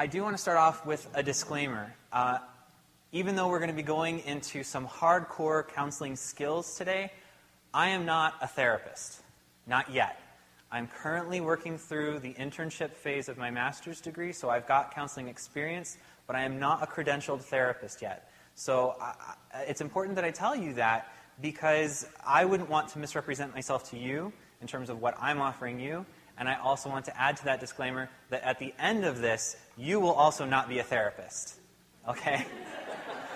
I do want to start off with a disclaimer. Uh, even though we're going to be going into some hardcore counseling skills today, I am not a therapist. Not yet. I'm currently working through the internship phase of my master's degree, so I've got counseling experience, but I am not a credentialed therapist yet. So I, it's important that I tell you that because I wouldn't want to misrepresent myself to you in terms of what I'm offering you. And I also want to add to that disclaimer that at the end of this, you will also not be a therapist. Okay?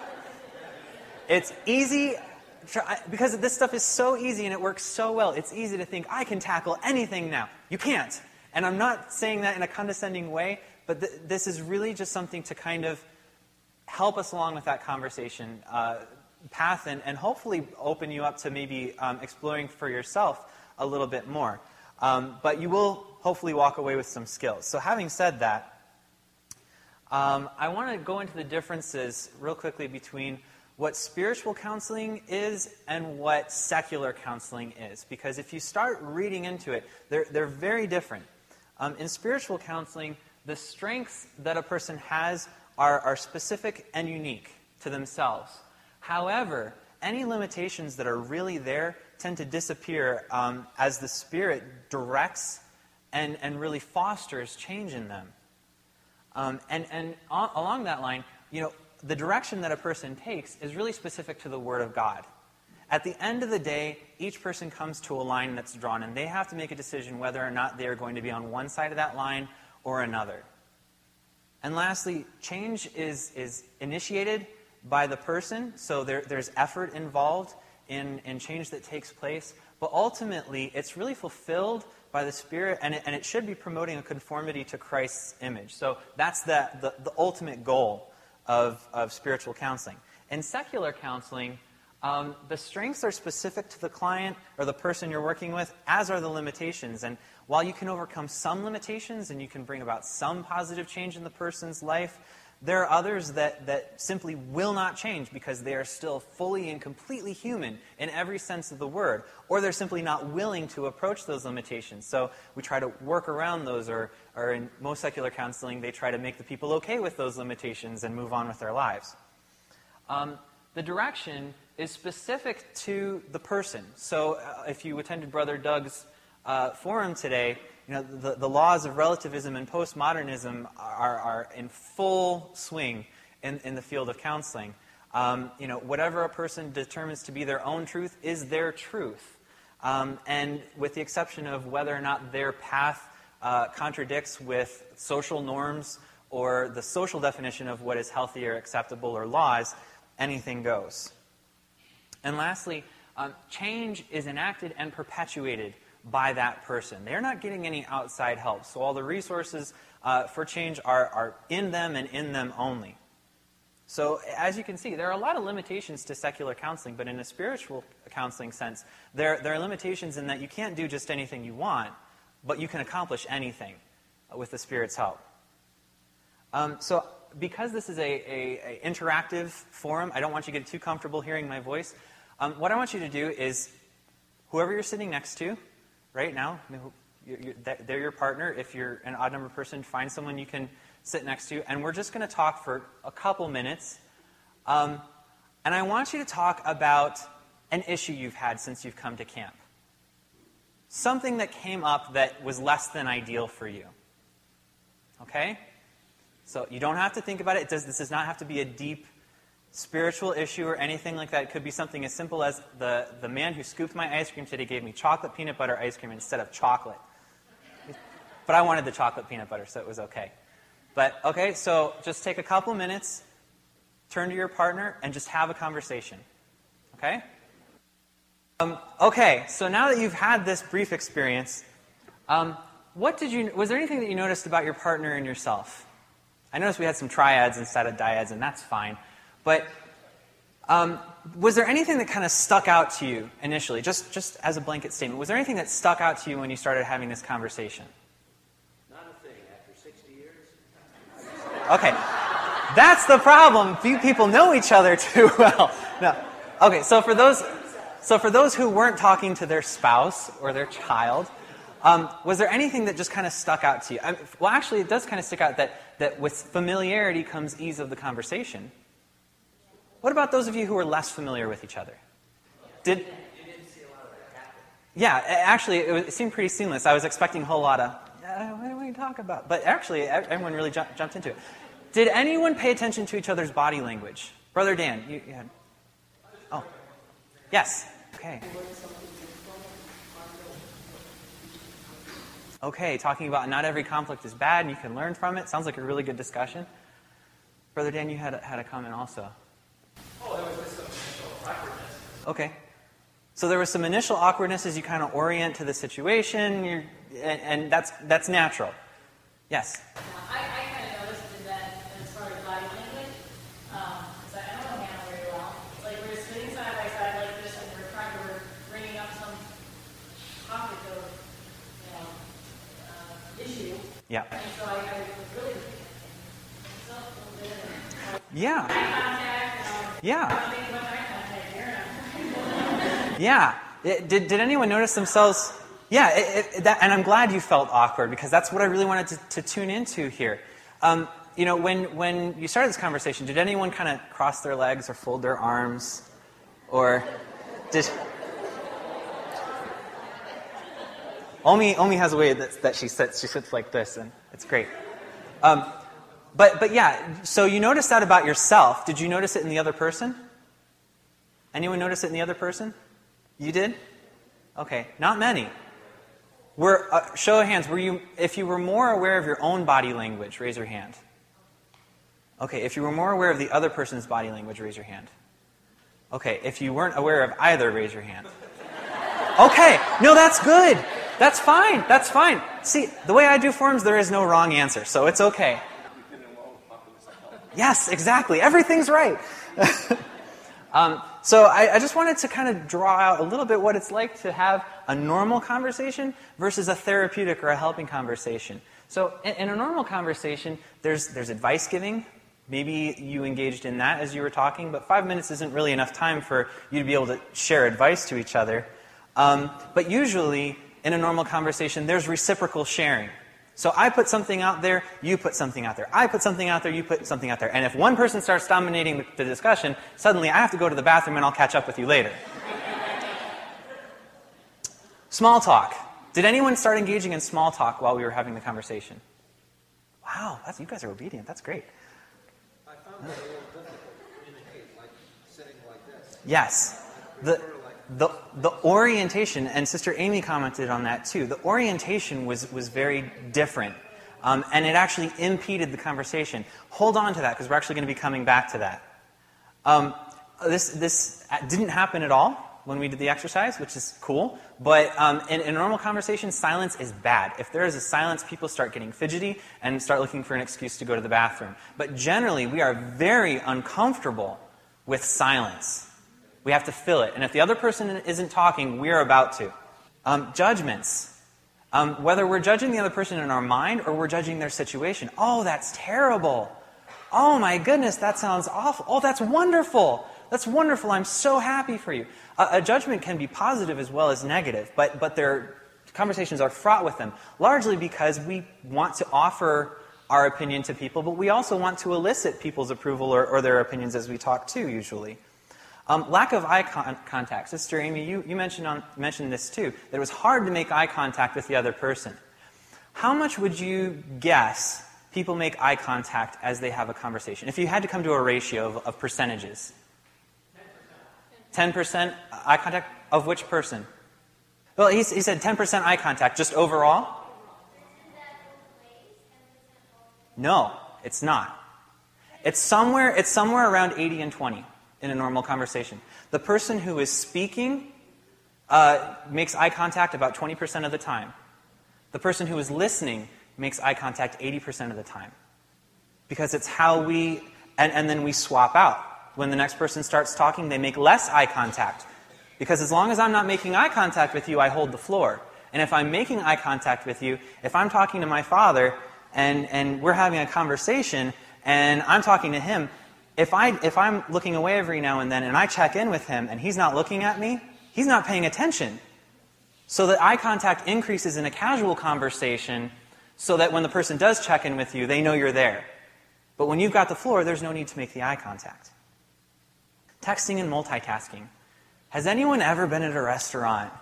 it's easy because this stuff is so easy and it works so well, it's easy to think, I can tackle anything now. You can't. And I'm not saying that in a condescending way, but th- this is really just something to kind of help us along with that conversation uh, path and, and hopefully open you up to maybe um, exploring for yourself a little bit more. Um, but you will hopefully walk away with some skills. So, having said that, um, I want to go into the differences real quickly between what spiritual counseling is and what secular counseling is. Because if you start reading into it, they're, they're very different. Um, in spiritual counseling, the strengths that a person has are, are specific and unique to themselves. However, any limitations that are really there tend to disappear um, as the Spirit directs and, and really fosters change in them. Um, and and along that line, you know, the direction that a person takes is really specific to the Word of God. At the end of the day, each person comes to a line that's drawn, and they have to make a decision whether or not they are going to be on one side of that line or another. And lastly, change is, is initiated by the person, so there, there's effort involved in, change that takes place, but ultimately, it's really fulfilled by the Spirit, and it, and it should be promoting a conformity to Christ's image. So that's the, the, the ultimate goal of, of spiritual counseling. In secular counseling, um, the strengths are specific to the client or the person you're working with, as are the limitations. And while you can overcome some limitations and you can bring about some positive change in the person's life, there are others that, that simply will not change because they are still fully and completely human in every sense of the word, or they're simply not willing to approach those limitations. So we try to work around those, or, or in most secular counseling, they try to make the people okay with those limitations and move on with their lives. Um, the direction is specific to the person. So uh, if you attended Brother Doug's uh, forum today, you know, the, the laws of relativism and postmodernism are, are in full swing in, in the field of counseling. Um, you know, whatever a person determines to be their own truth is their truth. Um, and with the exception of whether or not their path uh, contradicts with social norms or the social definition of what is healthy or acceptable or laws, anything goes. And lastly, um, change is enacted and perpetuated by that person. They're not getting any outside help. So all the resources uh, for change are, are in them and in them only. So, as you can see, there are a lot of limitations to secular counseling, but in a spiritual counseling sense, there, there are limitations in that you can't do just anything you want, but you can accomplish anything with the Spirit's help. Um, so, because this is a, a, a, interactive forum, I don't want you to get too comfortable hearing my voice. Um, what I want you to do is, whoever you're sitting next to, right now. You're, you're, they're your partner. If you're an odd number person, find someone you can sit next to. And we're just going to talk for a couple minutes. Um, and I want you to talk about an issue you've had since you've come to camp. Something that came up that was less than ideal for you. Okay? So you don't have to think about it. it does, this does not have to be a deep spiritual issue or anything like that. It could be something as simple as the, the man who scooped my ice cream today gave me chocolate peanut butter ice cream instead of chocolate. But I wanted the chocolate peanut butter, so it was okay. But okay, so just take a couple minutes, turn to your partner, and just have a conversation. Okay? Um, okay, so now that you've had this brief experience, um, what did you, was there anything that you noticed about your partner and yourself? I noticed we had some triads instead of dyads, and that's fine. But um, was there anything that kind of stuck out to you initially, just, just as a blanket statement? Was there anything that stuck out to you when you started having this conversation? Not a thing. After 60 years? Okay. That's the problem. Few people know each other too well. No. Okay, so for those, so for those who weren't talking to their spouse or their child, Um, was there anything that just kind of stuck out to you? I well, actually, it does kind of stick out that, that with familiarity comes ease of the conversation. What about those of you who are less familiar with each other? Did, yeah, actually, it, was, it, seemed pretty seamless. I was expecting a whole lot of, uh, what do we talk about? But actually, everyone really jumped, jumped into it. Did anyone pay attention to each other's body language? Brother Dan, you, you had. Oh. Yes. Okay. Okay, talking about not every conflict is bad and you can learn from it. Sounds like a really good discussion. Brother Dan, you had had a comment also. Oh, there was just some initial awkwardness. Okay. So there was some initial awkwardness as you kind of orient to the situation, and, and, that's, that's natural. Yes? I, I kind of noticed in that as far as body language, because um, I, don't know Hannah very well. Like we're sitting side by side like this, and we're trying to, we're bringing up some topic of, you know, uh, issue. Yeah. And so I, I was really yeah. Yeah. Yeah. It, did, did anyone notice themselves? Yeah, it, it, that, and I'm glad you felt awkward because that's what I really wanted to, to tune into here. Um, you know, when, when you started this conversation, did anyone kind of cross their legs or fold their arms? Or did. Omi, Omi has a way that, that she sits. She sits like this, and it's great. Um, but, but yeah, so you noticed that about yourself. Did you notice it in the other person? Anyone notice it in the other person? You did? Okay, not many. Were, uh, show of hands, were you, if you were more aware of your own body language, raise your hand. Okay, if you were more aware of the other person's body language, raise your hand. Okay, if you weren't aware of either, raise your hand. Okay, no, that's good. That's fine. That's fine. See, the way I do forms, there is no wrong answer, so it's okay. Yes, exactly. Everything's right. um, so I, I, just wanted to kind of draw out a little bit what it's like to have a normal conversation versus a therapeutic or a helping conversation. So in, in a normal conversation, there's, there's advice giving. Maybe you engaged in that as you were talking, but five minutes isn't really enough time for you to be able to share advice to each other. Um, but usually, in a normal conversation, there's reciprocal sharing. So I put something out there, you put something out there. I put something out there, you put something out there. And if one person starts dominating the discussion, suddenly I have to go to the bathroom and I'll catch up with you later. small talk. Did anyone start engaging in small talk while we were having the conversation? Wow, you guys are obedient. That's great. I found that a little difficult to communicate, like sitting like this. Yes. The, the, the orientation, and Sister Amy commented on that too, the orientation was, was very different. Um, and it actually impeded the conversation. Hold on to that because we're actually going to be coming back to that. Um, this, this didn't happen at all when we did the exercise, which is cool. But um, in, in, normal conversation, silence is bad. If there is a silence, people start getting fidgety and start looking for an excuse to go to the bathroom. But generally, we are very uncomfortable with silence. We have to fill it. And if the other person isn't talking, we're about to. Um, judgments. Um, whether we're judging the other person in our mind or we're judging their situation. Oh, that's terrible. Oh my goodness, that sounds awful. Oh, that's wonderful. That's wonderful. I'm so happy for you. A, a judgment can be positive as well as negative, but, but their conversations are fraught with them, largely because we want to offer our opinion to people, but we also want to elicit people's approval or, or their opinions as we talk too, usually. Um, lack of eye con- contact. Sister Amy, you, you mentioned, on, mentioned this too, that it was hard to make eye contact with the other person. How much would you guess people make eye contact as they have a conversation? If you had to come to a ratio of, of percentages. 10%. 10% eye contact of which person? Well, he, he said 10% eye contact, just overall? No, it's not. It's somewhere, it's somewhere around 80 and 20 in a normal conversation. The person who is speaking uh, makes eye contact about 20% of the time. The person who is listening makes eye contact 80% of the time. Because it's how we, and, and then we swap out. When the next person starts talking, they make less eye contact. Because as long as I'm not making eye contact with you, I hold the floor. And if I'm making eye contact with you, if I'm talking to my father and, and we're having a conversation and I'm talking to him, if, I, if I'm looking away every now and then and I check in with him and he's not looking at me, he's not paying attention. So that eye contact increases in a casual conversation so that when the person does check in with you, they know you're there. But when you've got the floor, there's no need to make the eye contact. Texting and multitasking. Has anyone ever been at a restaurant?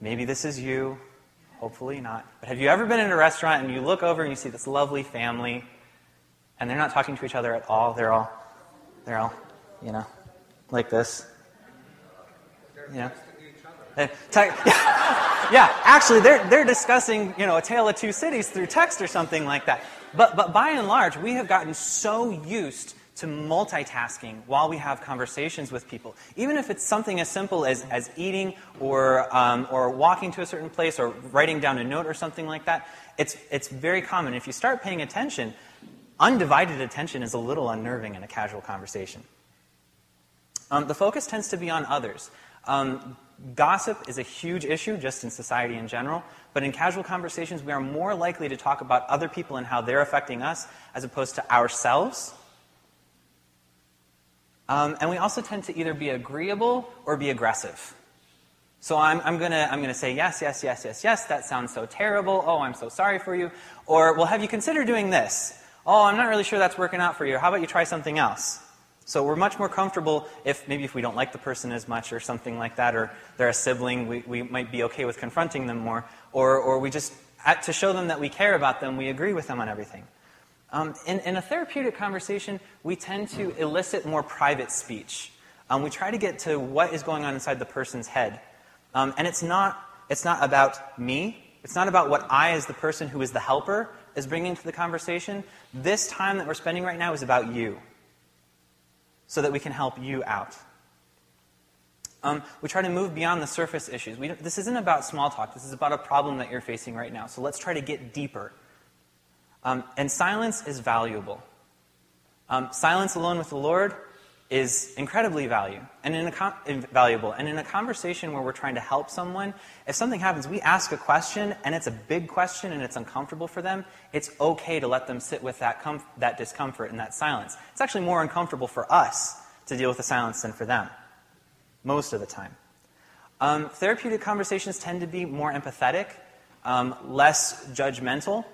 Maybe this is you, hopefully not. But have you ever been in a restaurant and you look over and you see this lovely family and they're not talking to each other at all? They're all, they're all, you know, like this. Yeah. Uh, te- yeah, actually, they're, they're discussing, you know, a tale of two cities through text or something like that. But, but by and large, we have gotten so used to multitasking while we have conversations with people. Even if it's something as simple as, as eating or, um, or walking to a certain place or writing down a note or something like that, it's, it's very common. If you start paying attention, undivided attention is a little unnerving in a casual conversation. Um, the focus tends to be on others. Um, gossip is a huge issue just in society in general, but in casual conversations, we are more likely to talk about other people and how they're affecting us as opposed to ourselves um, and we also tend to either be agreeable or be aggressive. So I'm, I'm going to I'm gonna say, yes, yes, yes, yes, yes, that sounds so terrible. Oh, I'm so sorry for you. Or, well, have you considered doing this? Oh, I'm not really sure that's working out for you. How about you try something else? So we're much more comfortable if maybe if we don't like the person as much or something like that, or they're a sibling, we, we might be okay with confronting them more. Or, or we just, to show them that we care about them, we agree with them on everything. Um, in, in, a therapeutic conversation, we tend to elicit more private speech. Um, we try to get to what is going on inside the person's head. Um, and it's not, it's not about me. It's not about what I, as the person who is the helper, is bringing to the conversation. This time that we're spending right now is about you, so that we can help you out. Um, we try to move beyond the surface issues. this isn't about small talk. This is about a problem that you're facing right now. So let's try to get deeper. Um, and silence is valuable. Um, silence alone with the Lord is incredibly value and in a valuable. And in a conversation where we're trying to help someone, if something happens, we ask a question and it's a big question and it's uncomfortable for them, it's okay to let them sit with that, comf- that discomfort and that silence. It's actually more uncomfortable for us to deal with the silence than for them, most of the time. Um, therapeutic conversations tend to be more empathetic, um, less judgmental,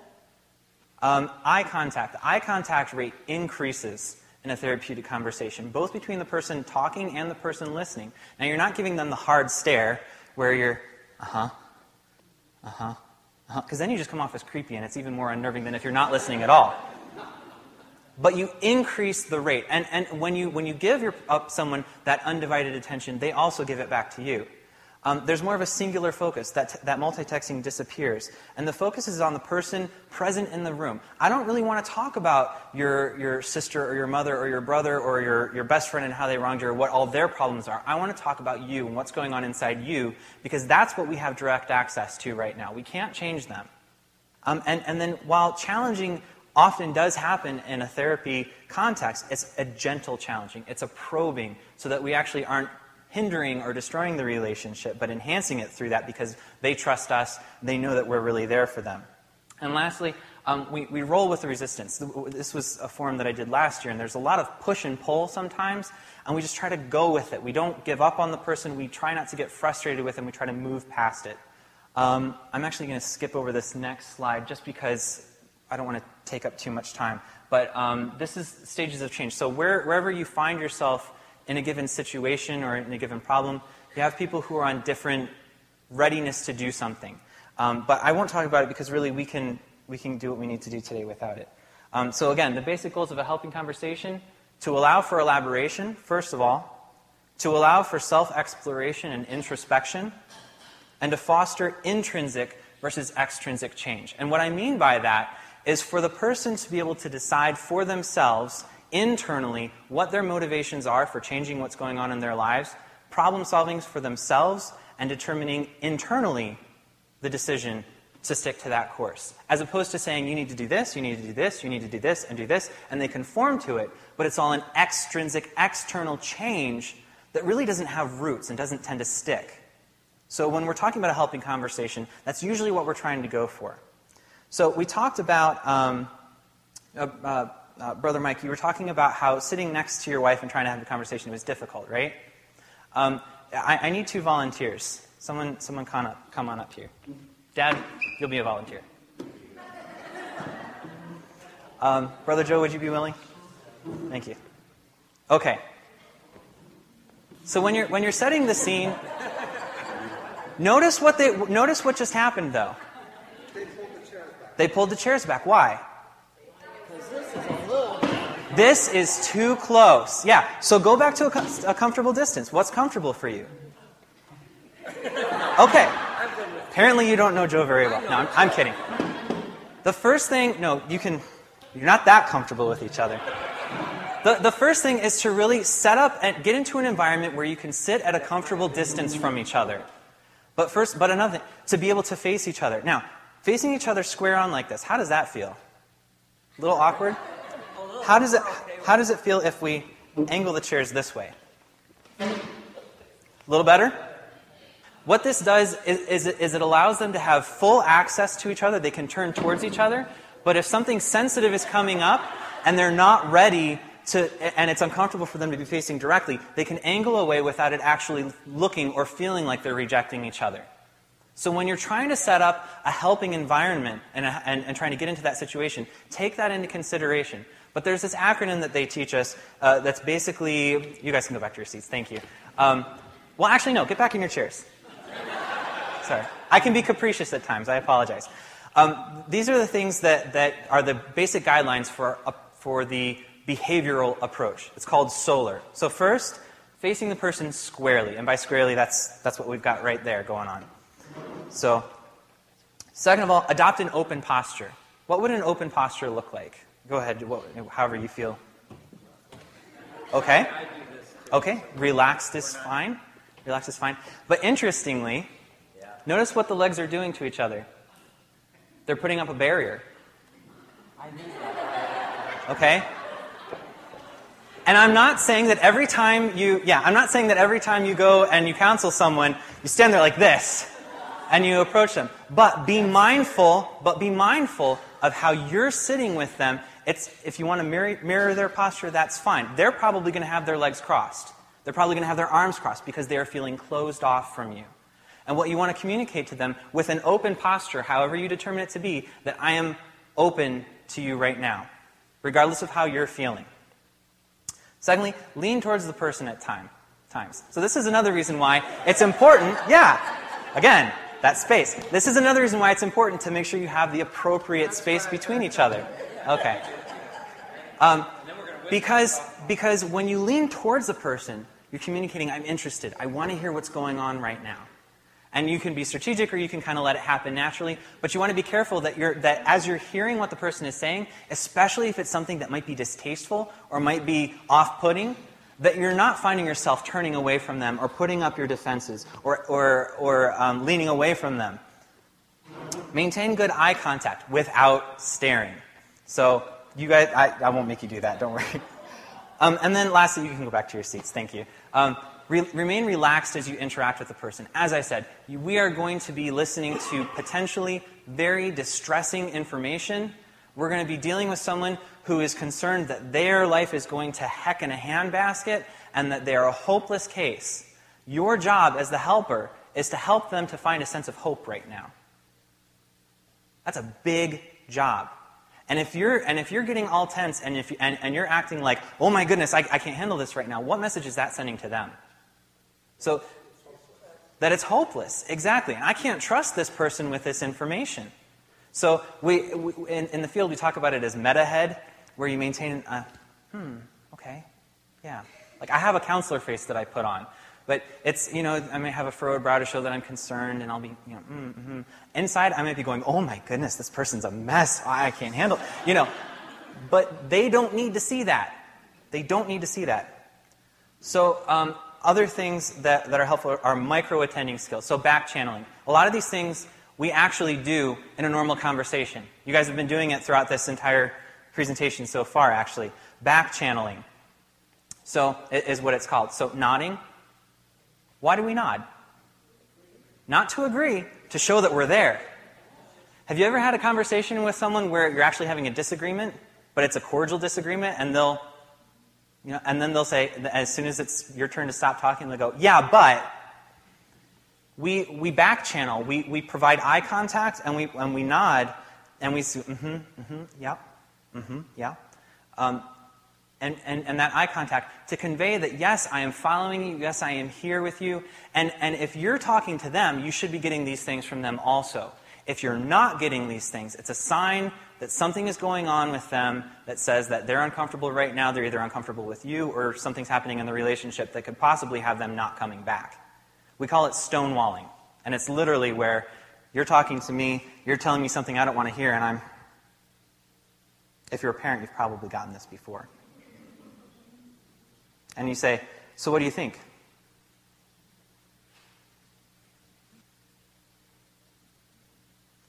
um, eye contact. The eye contact rate increases in a therapeutic conversation, both between the person talking and the person listening. Now, you're not giving them the hard stare where you're, uh huh, uh huh, uh-huh, because then you just come off as creepy and it's even more unnerving than if you're not listening at all. But you increase the rate. And, and when, you, when you give your, up someone that undivided attention, they also give it back to you. Um, there's more of a singular focus. That, t- that multitasking disappears. And the focus is on the person present in the room. I don't really want to talk about your, your sister or your mother or your brother or your, your best friend and how they wronged you or what all their problems are. I want to talk about you and what's going on inside you because that's what we have direct access to right now. We can't change them. Um, and, and then while challenging often does happen in a therapy context, it's a gentle challenging. It's a probing so that we actually aren't hindering or destroying the relationship, but enhancing it through that because they trust us, they know that we're really there for them. And lastly, um, we, we roll with the resistance. This was a form that I did last year, and there's a lot of push and pull sometimes, and we just try to go with it. We don't give up on the person, we try not to get frustrated with them, we try to move past it. Um, I'm actually going to skip over this next slide just because I don't want to take up too much time. But um, this is stages of change. So where, wherever you find yourself in a given situation or in a given problem, you have people who are on different readiness to do something. Um, but I won't talk about it because really we can, we can do what we need to do today without it. Um, so, again, the basic goals of a helping conversation to allow for elaboration, first of all, to allow for self exploration and introspection, and to foster intrinsic versus extrinsic change. And what I mean by that is for the person to be able to decide for themselves internally what their motivations are for changing what's going on in their lives, problem solving for themselves, and determining internally the decision to stick to that course. As opposed to saying, you need to do this, you need to do this, you need to do this, and do this, and they conform to it, but it's all an extrinsic, external change that really doesn't have roots and doesn't tend to stick. So when we're talking about a helping conversation, that's usually what we're trying to go for. So we talked about um, uh, uh, uh, Brother Mike, you were talking about how sitting next to your wife and trying to have a conversation was difficult, right? Um, I, I, need two volunteers. Someone, someone come, up, come on up here. Dad, you'll be a volunteer. Um, Brother Joe, would you be willing? Thank you. Okay. So when you're when you're setting the scene, notice what they notice what just happened though. They pulled the chairs back. They pulled the chairs back. Why? This is too close. Yeah. So go back to a, com- a comfortable distance. What's comfortable for you? Okay. Apparently you don't know Joe very well. No, I'm, I'm kidding. The first thing, no, you can. You're not that comfortable with each other. The, the first thing is to really set up and get into an environment where you can sit at a comfortable distance from each other. But first, but another thing, to be able to face each other. Now, facing each other square on like this, how does that feel? A little awkward? How does it, how does it feel if we angle the chairs this way? A little better? What this does is, is, it, is it allows them to have full access to each other. They can turn towards each other. But if something sensitive is coming up and they're not ready to, and it's uncomfortable for them to be facing directly, they can angle away without it actually looking or feeling like they're rejecting each other. So when you're trying to set up a helping environment and, a, and, and trying to get into that situation, take that into consideration. But there's this acronym that they teach us uh, that's basically, you guys can go back to your seats, thank you. Um, well, actually, no, get back in your chairs. Sorry. I can be capricious at times, I apologize. Um, these are the things that, that are the basic guidelines for, uh, for the behavioral approach. It's called SOLER. So, first, facing the person squarely. And by squarely, that's, that's what we've got right there going on. So, second of all, adopt an open posture. What would an open posture look like? Go ahead, however you feel. Okay? Okay, relaxed is fine. Relaxed is fine. But interestingly, notice what the legs are doing to each other. They're putting up a barrier. Okay? And I'm not saying that every time you, yeah, I'm not saying that every time you go and you counsel someone, you stand there like this and you approach them. But be mindful, but be mindful of how you're sitting with them. It's, if you want to mirror, mirror their posture, that's fine. They're probably going to have their legs crossed. They're probably going to have their arms crossed because they are feeling closed off from you. And what you want to communicate to them with an open posture, however you determine it to be, that I am open to you right now, regardless of how you're feeling. Secondly, lean towards the person at time, times. So this is another reason why it's important. Yeah, again, that space. This is another reason why it's important to make sure you have the appropriate space between each other. Okay. Um, because, because when you lean towards a person, you're communicating, I'm interested. I want to hear what's going on right now. And you can be strategic or you can kind of let it happen naturally. But you want to be careful that, you're, that as you're hearing what the person is saying, especially if it's something that might be distasteful or might be off putting, that you're not finding yourself turning away from them or putting up your defenses or, or, or um, leaning away from them. Maintain good eye contact without staring. So, you guys, I, I won't make you do that, don't worry. Um, and then lastly, you can go back to your seats. Thank you. Um, re- remain relaxed as you interact with the person. As I said, we are going to be listening to potentially very distressing information. We're going to be dealing with someone who is concerned that their life is going to heck in a handbasket and that they are a hopeless case. Your job as the helper is to help them to find a sense of hope right now. That's a big job. And if you're, and if you're getting all tense and, if you, and, and you're acting like, oh my goodness, I, I can't handle this right now, what message is that sending to them? So, that it's hopeless. Exactly. And I can't trust this person with this information. So, we, we in, in, the field, we talk about it as meta head, where you maintain, a, hmm, okay, yeah. Like I have a counselor face that I put on. But it's, you know, I may have a furrowed brow to show that I'm concerned, and I'll be, you know, mm, mm. inside I might be going, oh my goodness, this person's a mess. I can't handle, you know. But they don't need to see that. They don't need to see that. So um, other things that, that are helpful are micro attending skills. So back channeling. A lot of these things we actually do in a normal conversation. You guys have been doing it throughout this entire presentation so far, actually. Back channeling. So is what it's called. So nodding why do we nod? Not to agree, to show that we're there. Have you ever had a conversation with someone where you're actually having a disagreement, but it's a cordial disagreement, and they'll, you know, and then they'll say, as soon as it's your turn to stop talking, they'll go, "Yeah, but." we, we back channel. We, we provide eye contact and we, and we nod and we say, mm hmm, mm hmm, yeah, mm hmm, yeah. Um, and, and, and that eye contact to convey that, yes, I am following you, yes, I am here with you. And, and if you're talking to them, you should be getting these things from them also. If you're not getting these things, it's a sign that something is going on with them that says that they're uncomfortable right now, they're either uncomfortable with you, or something's happening in the relationship that could possibly have them not coming back. We call it stonewalling. And it's literally where you're talking to me, you're telling me something I don't want to hear, and I'm. If you're a parent, you've probably gotten this before. And you say, So what do you think?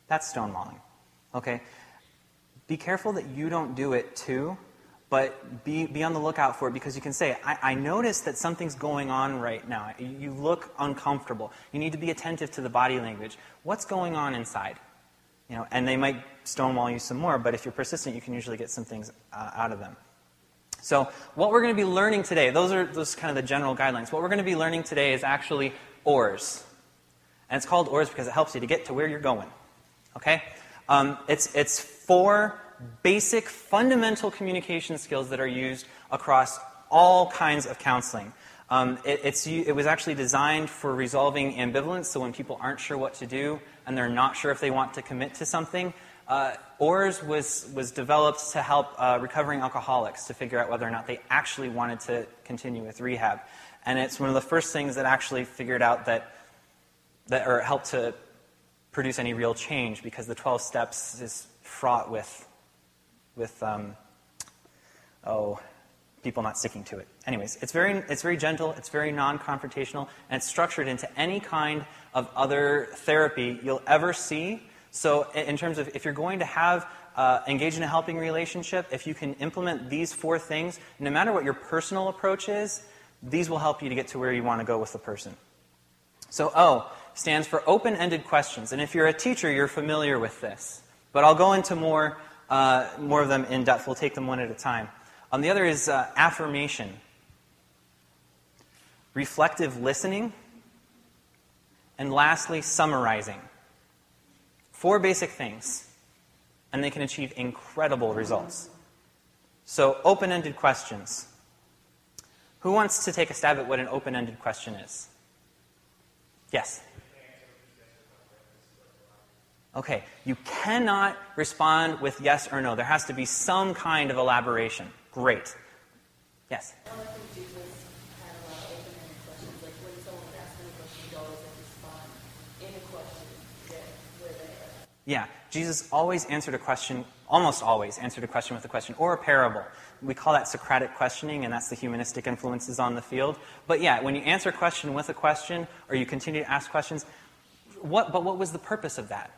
That's stonewalling. Okay? Be careful that you don't do it too but be, be on the lookout for it because you can say, I, I notice that something's going on right now. You look uncomfortable. You need to be attentive to the body language. What's going on inside? You know, and they might stonewall you some more, but if you're persistent, you can usually get some things uh, out of them. So, what we're going to be learning today, those are those kind of the general guidelines. What we're going to be learning today is actually OARS. And it's called OARS because it helps you to get to where you're going. Okay? Um, it's, it's four basic fundamental communication skills that are used across all kinds of counseling. Um, it, it, was actually designed for resolving ambivalence, so when people aren't sure what to do and they're not sure if they want to commit to something. Uh, OARS was, was developed to help uh, recovering alcoholics to figure out whether or not they actually wanted to continue with rehab. And it's one of the first things that actually figured out that, that or helped to produce any real change because the 12 steps is fraught with with, um, oh, people not sticking to it. Anyways, it's very, it's very gentle, it's very non confrontational, and it's structured into any kind of other therapy you'll ever see. So, in terms of if you're going to have uh, engage in a helping relationship, if you can implement these four things, no matter what your personal approach is, these will help you to get to where you want to go with the person. So, O stands for open ended questions. And if you're a teacher, you're familiar with this. But I'll go into more uh, more of them in depth. We'll take them one at a time. Um, the other is uh, affirmation, reflective listening, and lastly, summarizing. Four basic things, and they can achieve incredible results. So, open ended questions. Who wants to take a stab at what an open ended question is? Yes? Okay, you cannot respond with yes or no. There has to be some kind of elaboration. Great. Yes? Yeah, Jesus always answered a question, almost always answered a question with a question or a parable. We call that Socratic questioning, and that's the humanistic influences on the field. But yeah, when you answer a question with a question or you continue to ask questions, what, but what was the purpose of that?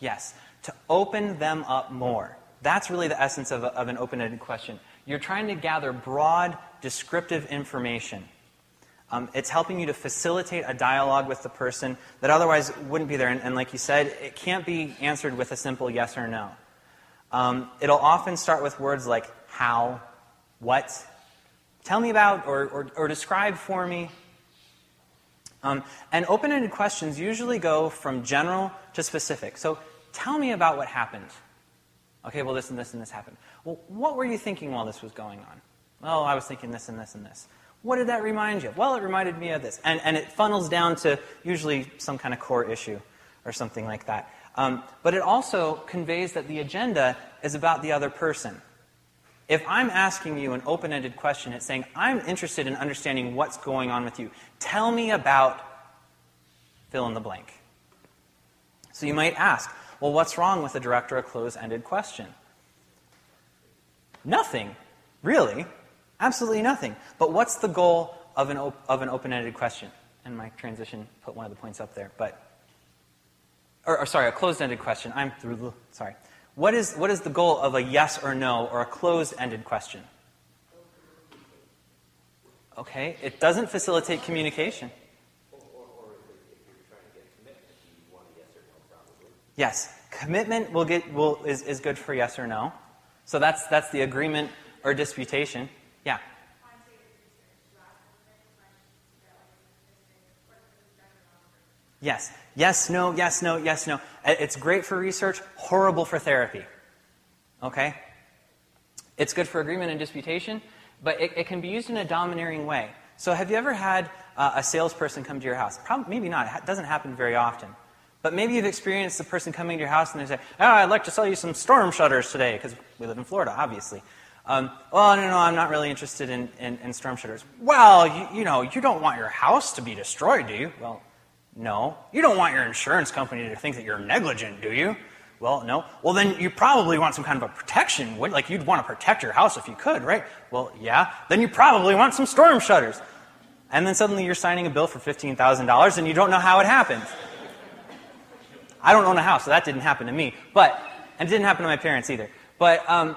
Yes, to open them up more. That's really the essence of, a, of an open ended question. You're trying to gather broad, descriptive information. Um, it's helping you to facilitate a dialogue with the person that otherwise wouldn't be there. And, and like you said, it can't be answered with a simple yes or no. Um, it'll often start with words like how, what, tell me about, or, or, or describe for me. Um, and open ended questions usually go from general to specific. So tell me about what happened. Okay, well, this and this and this happened. Well, what were you thinking while this was going on? Oh, I was thinking this and this and this. What did that remind you of? Well, it reminded me of this. And, and it funnels down to usually some kind of core issue or something like that. Um, but it also conveys that the agenda is about the other person. If I'm asking you an open ended question, it's saying, I'm interested in understanding what's going on with you. Tell me about fill in the blank. So you might ask, well, what's wrong with a direct or a closed ended question? Nothing, really. Absolutely nothing. But what's the goal of an, op- of an open ended question? And my transition put one of the points up there. But, or, or sorry, a closed ended question. I'm through, the sorry. What is, what is the goal of a yes or no or a closed ended question? Okay, it doesn't facilitate communication. Yes, commitment will get will is, is good for yes or no. So that's, that's the agreement or disputation. Yeah. Yes. Yes, no, yes, no, yes, no. It's great for research, horrible for therapy. Okay? It's good for agreement and disputation, but it, it can be used in a domineering way. So, have you ever had uh, a salesperson come to your house? Probably, maybe not. It doesn't happen very often. But maybe you've experienced the person coming to your house and they say, Oh, I'd like to sell you some storm shutters today, because we live in Florida, obviously. Um, oh, no, no, I'm not really interested in, in, in storm shutters. Well, you, you know, you don't want your house to be destroyed, do you? Well, no. You don't want your insurance company to think that you're negligent, do you? Well, no. Well, then you probably want some kind of a protection. Like you'd want to protect your house if you could, right? Well, yeah. Then you probably want some storm shutters. And then suddenly you're signing a bill for $15,000 and you don't know how it happened. I don't own a house, so that didn't happen to me. But, and it didn't happen to my parents either. But, um,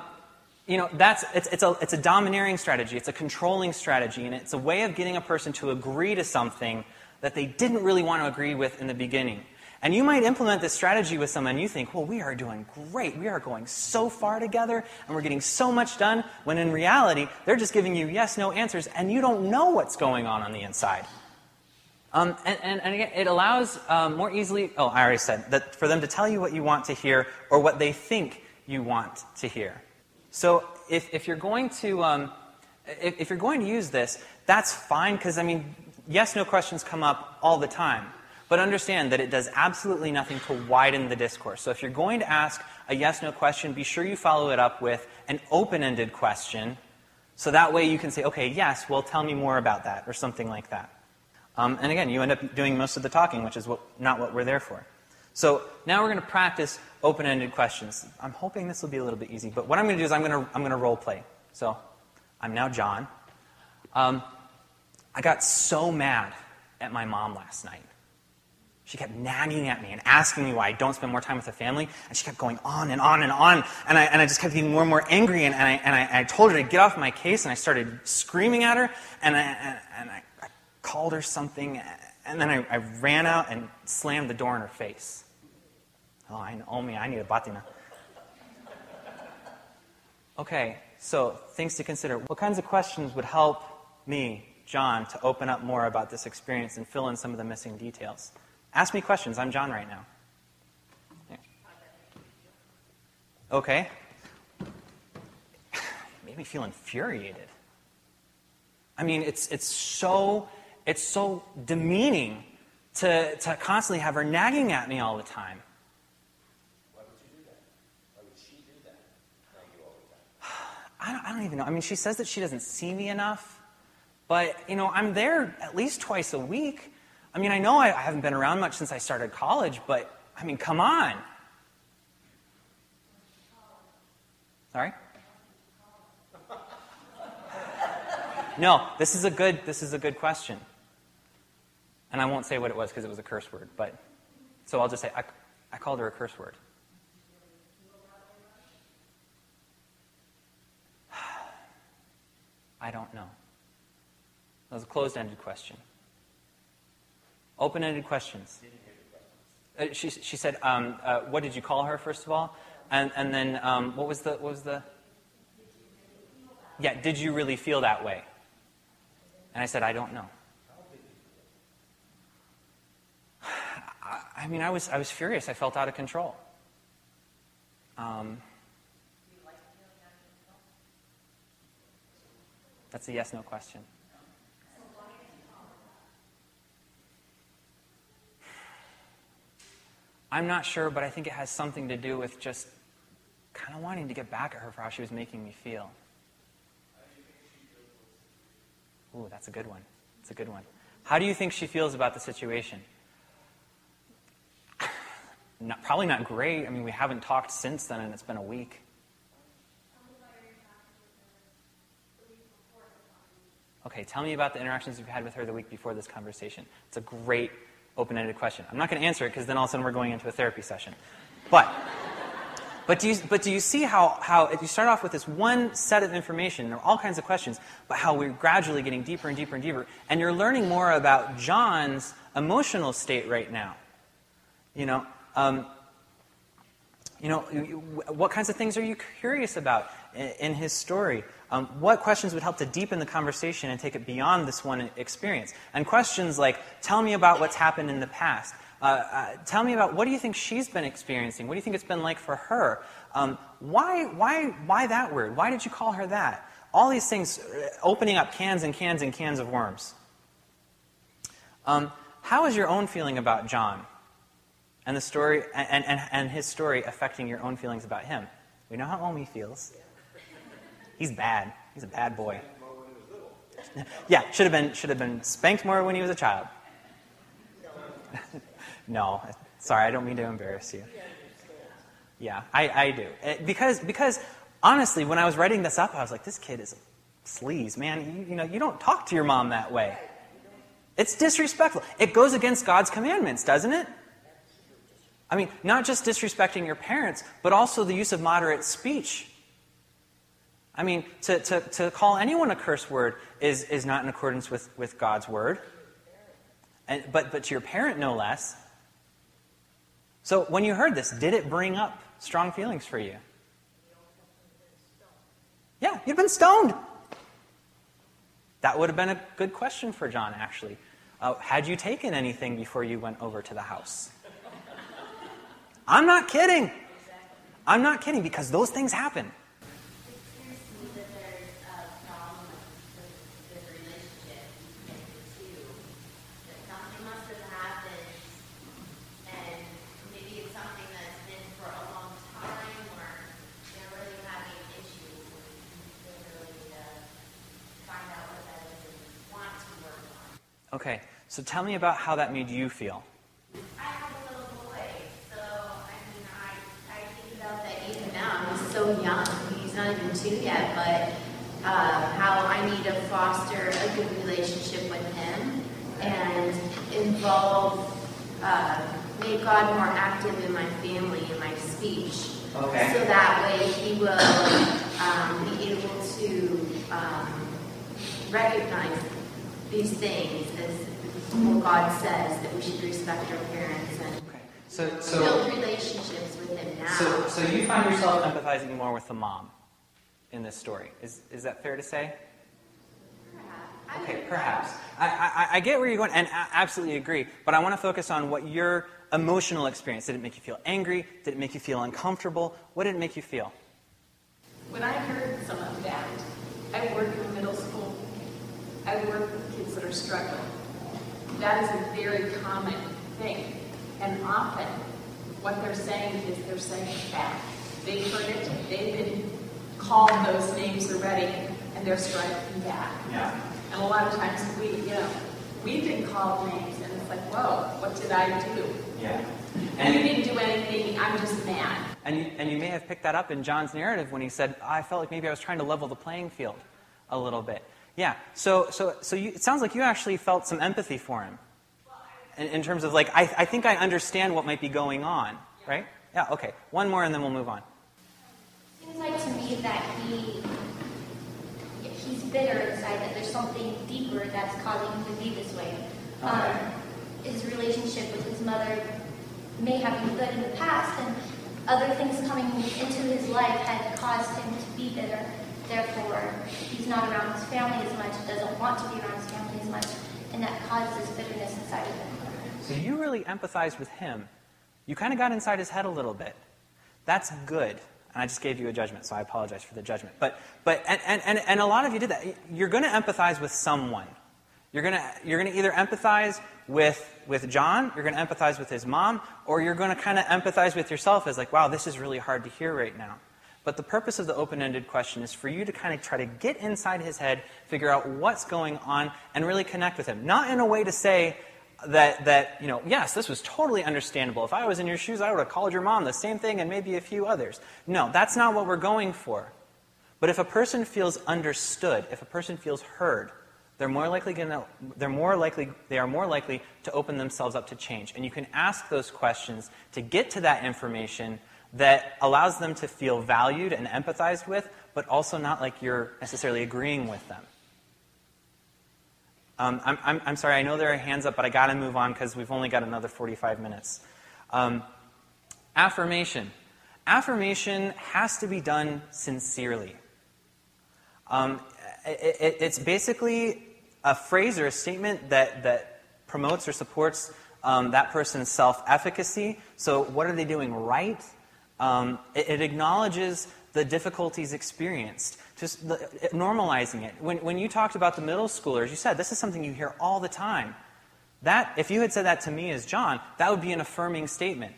you know, that's, it's, it's, a, it's a domineering strategy, it's a controlling strategy, and it's a way of getting a person to agree to something that they didn't really want to agree with in the beginning. And you might implement this strategy with someone and you think, well, we are doing great. We are going so far together and we're getting so much done, when in reality, they're just giving you yes, no answers and you don't know what's going on on the inside. Um, and, and, and, again, it allows um, more easily, oh, I already said, that for them to tell you what you want to hear or what they think you want to hear. So if, if you're going to, um, if, if you're going to use this, that's fine because, I mean, yes no questions come up all the time. But understand that it does absolutely nothing to widen the discourse. So if you're going to ask a yes no question, be sure you follow it up with an open ended question. So that way you can say, okay, yes, well, tell me more about that, or something like that. Um, and again, you end up doing most of the talking, which is what, not what we're there for. So now we're going to practice open ended questions. I'm hoping this will be a little bit easy, but what I'm going to do is I'm going to, I'm going to role play. So I'm now John. Um, I got so mad at my mom last night. She kept nagging at me and asking me why I don't spend more time with the family. And she kept going on and on and on. And I, and I just kept getting more and more angry. And, and, I, and I, I told her to get off my case. And I started screaming at her. And I, and I, I called her something. And then I, I ran out and slammed the door in her face. Oh, I me. I need a batina. Okay, so things to consider. What kinds of questions would help me, John, to open up more about this experience and fill in some of the missing details? Ask me questions. I'm John right now. Okay. made me feel infuriated. I mean, it's, it's, so, it's so demeaning to, to constantly have her nagging at me all the time. Why would you do that? Why would she do that? You all the time? I don't, I don't even know. I mean, she says that she doesn't see me enough, but, you know, I'm there at least twice a week. I mean, I know I, I haven't been around much since I started college, but I mean, come on. Sorry? No, this is a good this is a good question. And I won't say what it was because it was a curse word, but so I'll just say I, I called her a curse word. I don't know. That was a closed ended question. Open ended questions. Uh, she, she said, um, uh, What did you call her, first of all? And, and then, um, what was the. What was the yeah, did you really feel that way? And I said, I don't know. I, mean, I was, I was furious. I felt out of control. Um, that's a yes no question. I'm not sure, but I think it has something to do with just kind of wanting to get back at her for how she was making me feel. Ooh, that's a good one. That's a good one. How do you think she feels about the situation? Not, probably not great. I mean, we haven't talked since then, and it's been a week. Okay, tell me about the interactions you've had with her the week before this conversation. It's a great open-ended question. I'm not going to answer it because then all of a sudden we're going into a therapy session. But, but, do you, but do you see how, how if you start off with this one set of information, there are all kinds of questions, but how we're gradually getting deeper and deeper and deeper, and you're learning more about John's emotional state right now. You know, um, you know, what kinds of things are you curious about in his story? Um, what questions would help to deepen the conversation and take it beyond this one experience? And questions like, tell me about what's happened in the past. Uh, uh, tell me about what do you think she's been experiencing? What do you think it's been like for her? Um, why, why, why that word? Why did you call her that? All these things uh, opening up cans and cans and cans of worms. Um, how is your own feeling about John and the story and, and, and his story affecting your own feelings about him? We know how Omi feels. He's bad. He's a bad boy. yeah, should have been should have been spanked more when he was a child. no, sorry, I don't mean to embarrass you. Yeah, I, I do. It, because because honestly, when I was writing this up, I was like, this kid is a sleaze, man. You, you know, you don't talk to your mom that way. It's disrespectful. It goes against God's commandments, doesn't it? I mean, not just disrespecting your parents, but also the use of moderate speech. I mean, to, to, to call anyone a curse word is, is not in accordance with, with God's word. And, but, but to your parent, no less. So when you heard this, did it bring up strong feelings for you? Yeah, you'd been stoned. That would have been a good question for John, actually. Uh, had you taken anything before you went over to the house? I'm not kidding. I'm not kidding because those things happen. Okay, so tell me about how that made you feel. I have a little boy, so I mean, I, I think about that even now. He's so young. He's not even two yet, but uh, how I need to foster a good relationship with him and involve, uh, make God more active in my family and my speech. Okay. So that way he will um, be able to um, recognize these things as what God says that we should respect our parents and so so build relationships with them now. so so you find yourself empathizing more with the mom in this story. Is is that fair to say? I Okay, perhaps. I, I, I get where you're going, and I absolutely agree. But I want to focus on what your emotional experience. Did it make you feel angry? Did it make you feel uncomfortable? What did it make you feel? When I heard some of that, I work in middle school. I work with kids that are struggling. That is a very common thing. And often, what they're saying is they're saying it back. They've heard it, they've been called those names already, and they're striking back. Yeah. And a lot of times, we, you know, we've been called names, and it's like, whoa, what did I do? Yeah. And you didn't do anything, I'm just mad. And you, and you may have picked that up in John's narrative when he said, I felt like maybe I was trying to level the playing field a little bit. Yeah, so, so, so you, it sounds like you actually felt some empathy for him in, in terms of, like, I, I think I understand what might be going on, right? Yeah, okay. One more and then we'll move on. Seems like to me that he he's bitter inside. That there's something deeper that's causing him to be this way. Um, his relationship with his mother may have been good in the past, and other things coming into his life had caused him to be bitter. Therefore, he's not around his family as much, doesn't want to be around his family as much, and that causes bitterness inside of him. So you really empathized with him. You kind of got inside his head a little bit. That's good. And I just gave you a judgment, so I apologize for the judgment. But, but and, and, and, a lot of you did that. You're going to empathize with someone. You're going to you're to either empathize with, with John, you're going to empathize with his mom, or you're going to kind of empathize with yourself as like, wow, this is really hard to hear right now. But the purpose of the open ended question is for you to kind of try to get inside his head, figure out what's going on, and really connect with him. Not in a way to say that, that, you know, yes, this was totally understandable. If I was in your shoes, I would have called your mom the same thing and maybe a few others. No, that's not what we're going for. But if a person feels understood, if a person feels heard, they're more likely to, they're more likely, they are more likely to open themselves up to change. And you can ask those questions to get to that information that allows them to feel valued and empathized with, but also not like you're necessarily agreeing with them. Um, I'm, I'm, I'm, sorry, I know there are hands up, but I got to move on because we've only got another 45 minutes. Um, affirmation. affirmation has to be done sincerely. Um, it, it, it's basically a phrase or a statement that, that promotes or supports um, that person's self efficacy. So, what are they doing right? Um, it, it, acknowledges the difficulties experienced, just the, normalizing it. When, when you talked about the middle schoolers, you said this is something you hear all the time. That, if you had said that to me as John, that would be an affirming statement.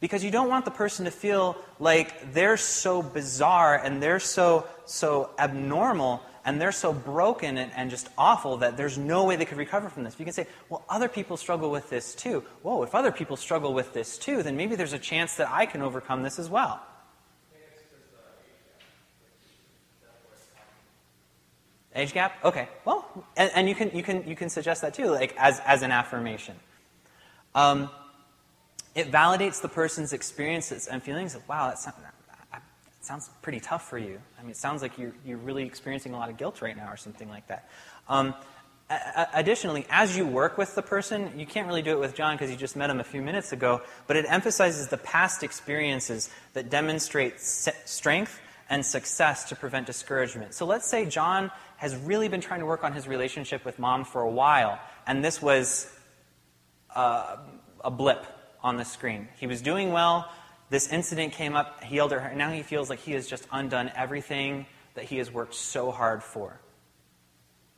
Because you don't want the person to feel like they're so bizarre and they're so, so abnormal and they're so broken and, and, just awful that there's no way they could recover from this. You can say, well, other people struggle with this too. Whoa, if other people struggle with this too, then maybe there's a chance that I can overcome this as well. Age gap? Okay. Well, and, and, you, can, you, can, you can suggest that too, like as, as an affirmation. Um, it validates the person's experiences and feelings of, wow, that, sound, that sounds pretty tough for you. I mean, it sounds like you're, you're really experiencing a lot of guilt right now or something like that. Um, additionally, as you work with the person, you can't really do it with John because you just met him a few minutes ago, but it emphasizes the past experiences that demonstrate strength and success to prevent discouragement. So let's say John has really been trying to work on his relationship with mom for a while, and this was uh, a blip on the screen. He was doing well. This incident came up, he yelled at her, and now he feels like he has just undone everything that he has worked so hard for.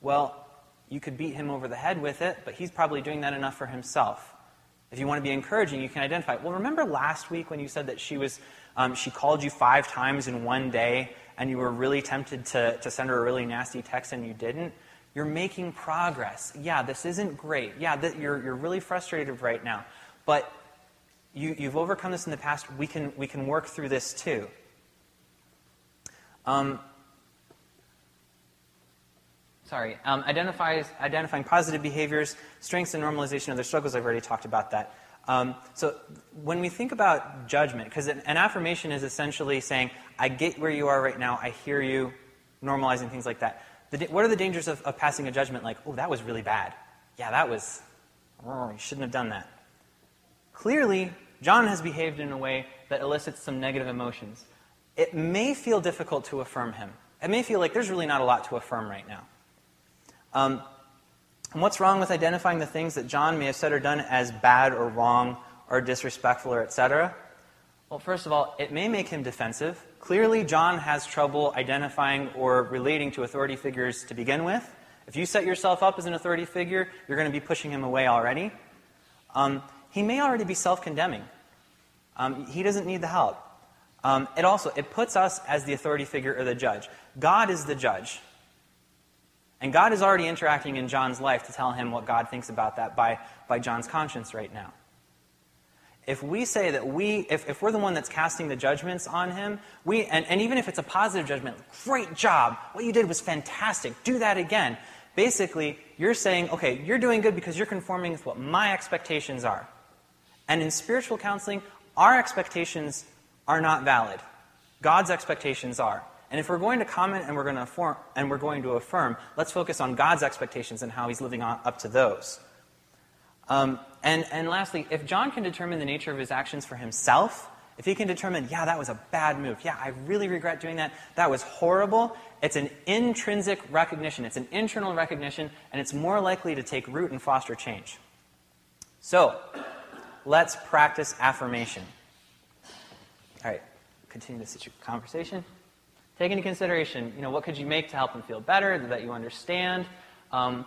Well, you could beat him over the head with it, but he's probably doing that enough for himself. If you want to be encouraging, you can identify. Well, remember last week when you said that she was, um, she called you five times in one day, and you were really tempted to, to send her a really nasty text and you didn't, you're making progress. Yeah, this isn't great. Yeah, th- you're, you're really frustrated right now. But you, you've overcome this in the past. We can, we can work through this too. Um, sorry. Um, identifies, identifying positive behaviors, strengths and normalization of their struggles. I've already talked about that. Um, so when we think about judgment, because an, affirmation is essentially saying, I get where you are right now, I hear you, normalizing things like that. The, what are the dangers of, of, passing a judgment like, oh, that was really bad? Yeah, that was, oh, you shouldn't have done that. Clearly, John has behaved in a way that elicits some negative emotions. It may feel difficult to affirm him. It may feel like there's really not a lot to affirm right now. Um, and what's wrong with identifying the things that John may have said or done as bad or wrong or disrespectful or etc.? Well, first of all, it may make him defensive. Clearly, John has trouble identifying or relating to authority figures to begin with. If you set yourself up as an authority figure, you're going to be pushing him away already. Um, he may already be self-condemning. Um, he doesn't need the help. Um, it also it puts us as the authority figure or the judge. God is the judge. And God is already interacting in John's life to tell him what God thinks about that by, by John's conscience right now. If we say that we, if, if we're the one that's casting the judgments on him, we, and, and even if it's a positive judgment, great job, what you did was fantastic, do that again. Basically, you're saying, okay, you're doing good because you're conforming with what my expectations are. And in spiritual counseling, our expectations are not valid. God's expectations are. And if we're going to comment and we're going to affirm, and we're going to affirm, let's focus on God's expectations and how He's living up to those. Um, and, and lastly, if John can determine the nature of his actions for himself, if he can determine, yeah, that was a bad move, yeah, I really regret doing that, that was horrible, it's an intrinsic recognition, it's an internal recognition, and it's more likely to take root and foster change. So, let's practice affirmation. All right, continue this conversation. Take into consideration, you know, what could you make to help them feel better, that you understand. Um,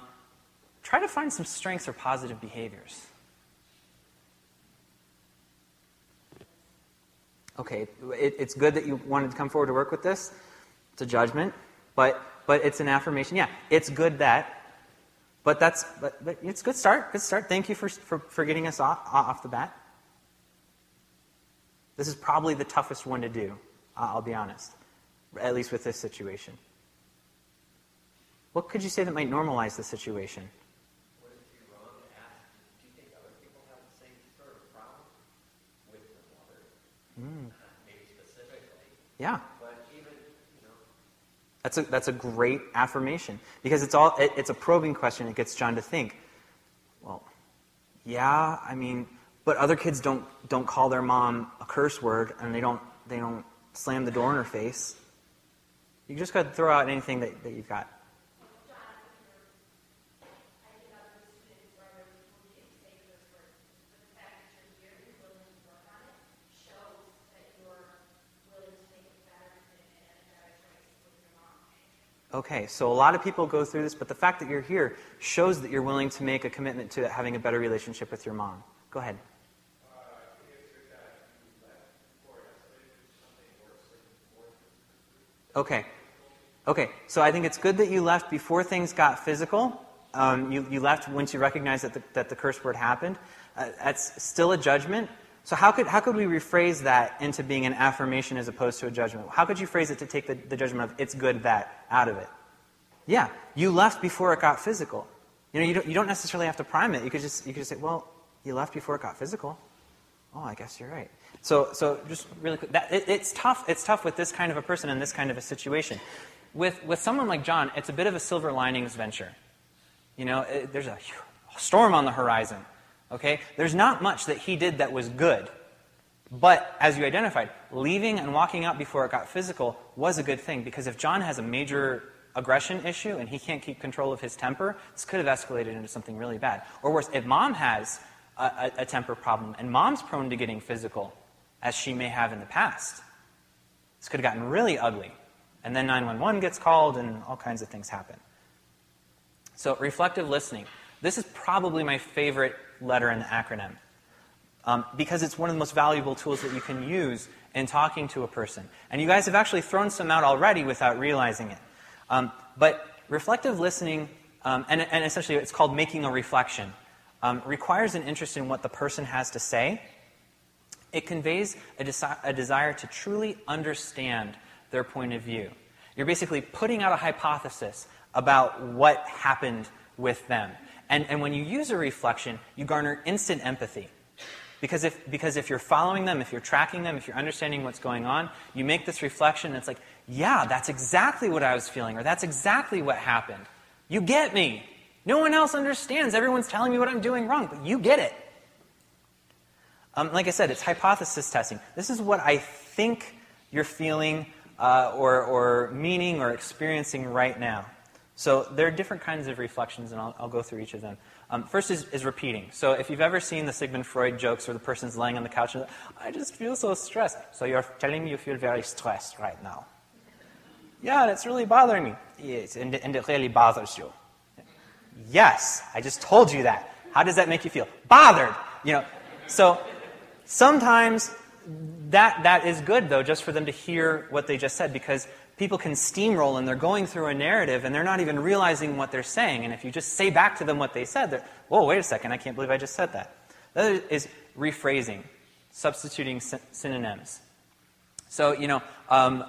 try to find some strengths or positive behaviors. Okay, it, it's good that you wanted to come forward to work with this. It's a judgment, but but it's an affirmation. Yeah, it's good that. But that's but, but it's good start. Good start. Thank you for, for, for getting us off, off the bat. This is probably the toughest one to do. I'll be honest at least with this situation? What could you say that might normalize the situation? Would it be wrong to ask, do you think other people have the same sort of problem with their mother? Mm. Yeah. But even, you know. That's a, that's a great affirmation because it's, all, it, it's a probing question. It gets John to think, well, yeah, I mean, but other kids don't, don't call their mom a curse word and they don't they don't slam the door in her face. You just got to throw out anything that, that you've got. Okay, so a lot of people go through this, but the fact that you're here shows that you're willing to make a commitment to having a better relationship with your mom. Go ahead. Okay. Okay, so I think it's good that you left before things got physical. Um, you, you left once you recognized that the, that the curse word happened. Uh, that's still a judgment. So how could, how could we rephrase that into being an affirmation as opposed to a judgment? How could you phrase it to take the, the judgment of it's good that out of it? Yeah, you left before it got physical. You know, you don't, you don't necessarily have to prime it. You could just you could just say, well, you left before it got physical. Oh, I guess you're right. So, so just really quick, that, it, it's tough. It's tough with this kind of a person in this kind of a situation. With with someone like John, it's a bit of a silver linings venture. You know, it, there's a storm on the horizon. Okay, there's not much that he did that was good. But as you identified, leaving and walking out before it got physical was a good thing because if John has a major aggression issue and he can't keep control of his temper, this could have escalated into something really bad. Or worse, if mom has a, a, a temper problem and mom's prone to getting physical, as she may have in the past, this could have gotten really ugly. And then 911 gets called and all kinds of things happen. So, reflective listening. This is probably my favorite letter in the acronym um, because it's one of the most valuable tools that you can use in talking to a person. And you guys have actually thrown some out already without realizing it. Um, but reflective listening, um, and, and, essentially it's called making a reflection, um, requires an interest in what the person has to say. It conveys a, desi- a desire to truly understand their point of view. You're basically putting out a hypothesis about what happened with them. And, and when you use a reflection, you garner instant empathy. Because if, because if you're following them, if you're tracking them, if you're understanding what's going on, you make this reflection, and it's like, yeah, that's exactly what I was feeling, or that's exactly what happened. You get me. No one else understands. Everyone's telling me what I'm doing wrong, but you get it. Um, like I said, it's hypothesis testing. This is what I think you're feeling uh, or, or meaning or experiencing right now. So there are different kinds of reflections, and I'll, I'll go through each of them. Um, first is, is, repeating. So if you've ever seen the Sigmund Freud jokes where the person's laying on the couch and I just feel so stressed. So you're telling me you feel very stressed right now. Yeah, and it's really bothering me. Yes, and, and it really bothers you. Yes, I just told you that. How does that make you feel? Bothered. You know, so sometimes that that is good though, just for them to hear what they just said, because people can steamroll and they're going through a narrative and they're not even realizing what they're saying. And if you just say back to them what they said, they're, whoa, wait a second, I can't believe I just said that. That is rephrasing, substituting synonyms. So, you know, um,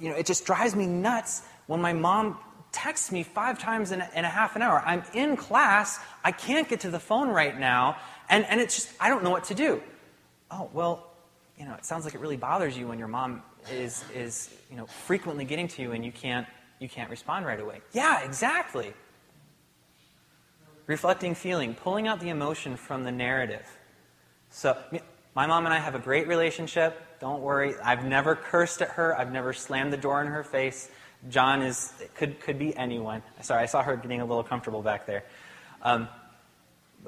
you know, it just drives me nuts when my mom texts me five times in a, in a half an hour. I'm in class, I can't get to the phone right now, and, and it's just, I don't know what to do. Oh, well, you know, it sounds like it really bothers you when your mom is, is you know, frequently getting to you and you can't, you can't respond right away. Yeah, exactly. Reflecting feeling, pulling out the emotion from the narrative. So, my mom and I have a great relationship. Don't worry. I've never cursed at her. I've never slammed the door in her face. John is could could be anyone. Sorry, I saw her getting a little comfortable back there. Um,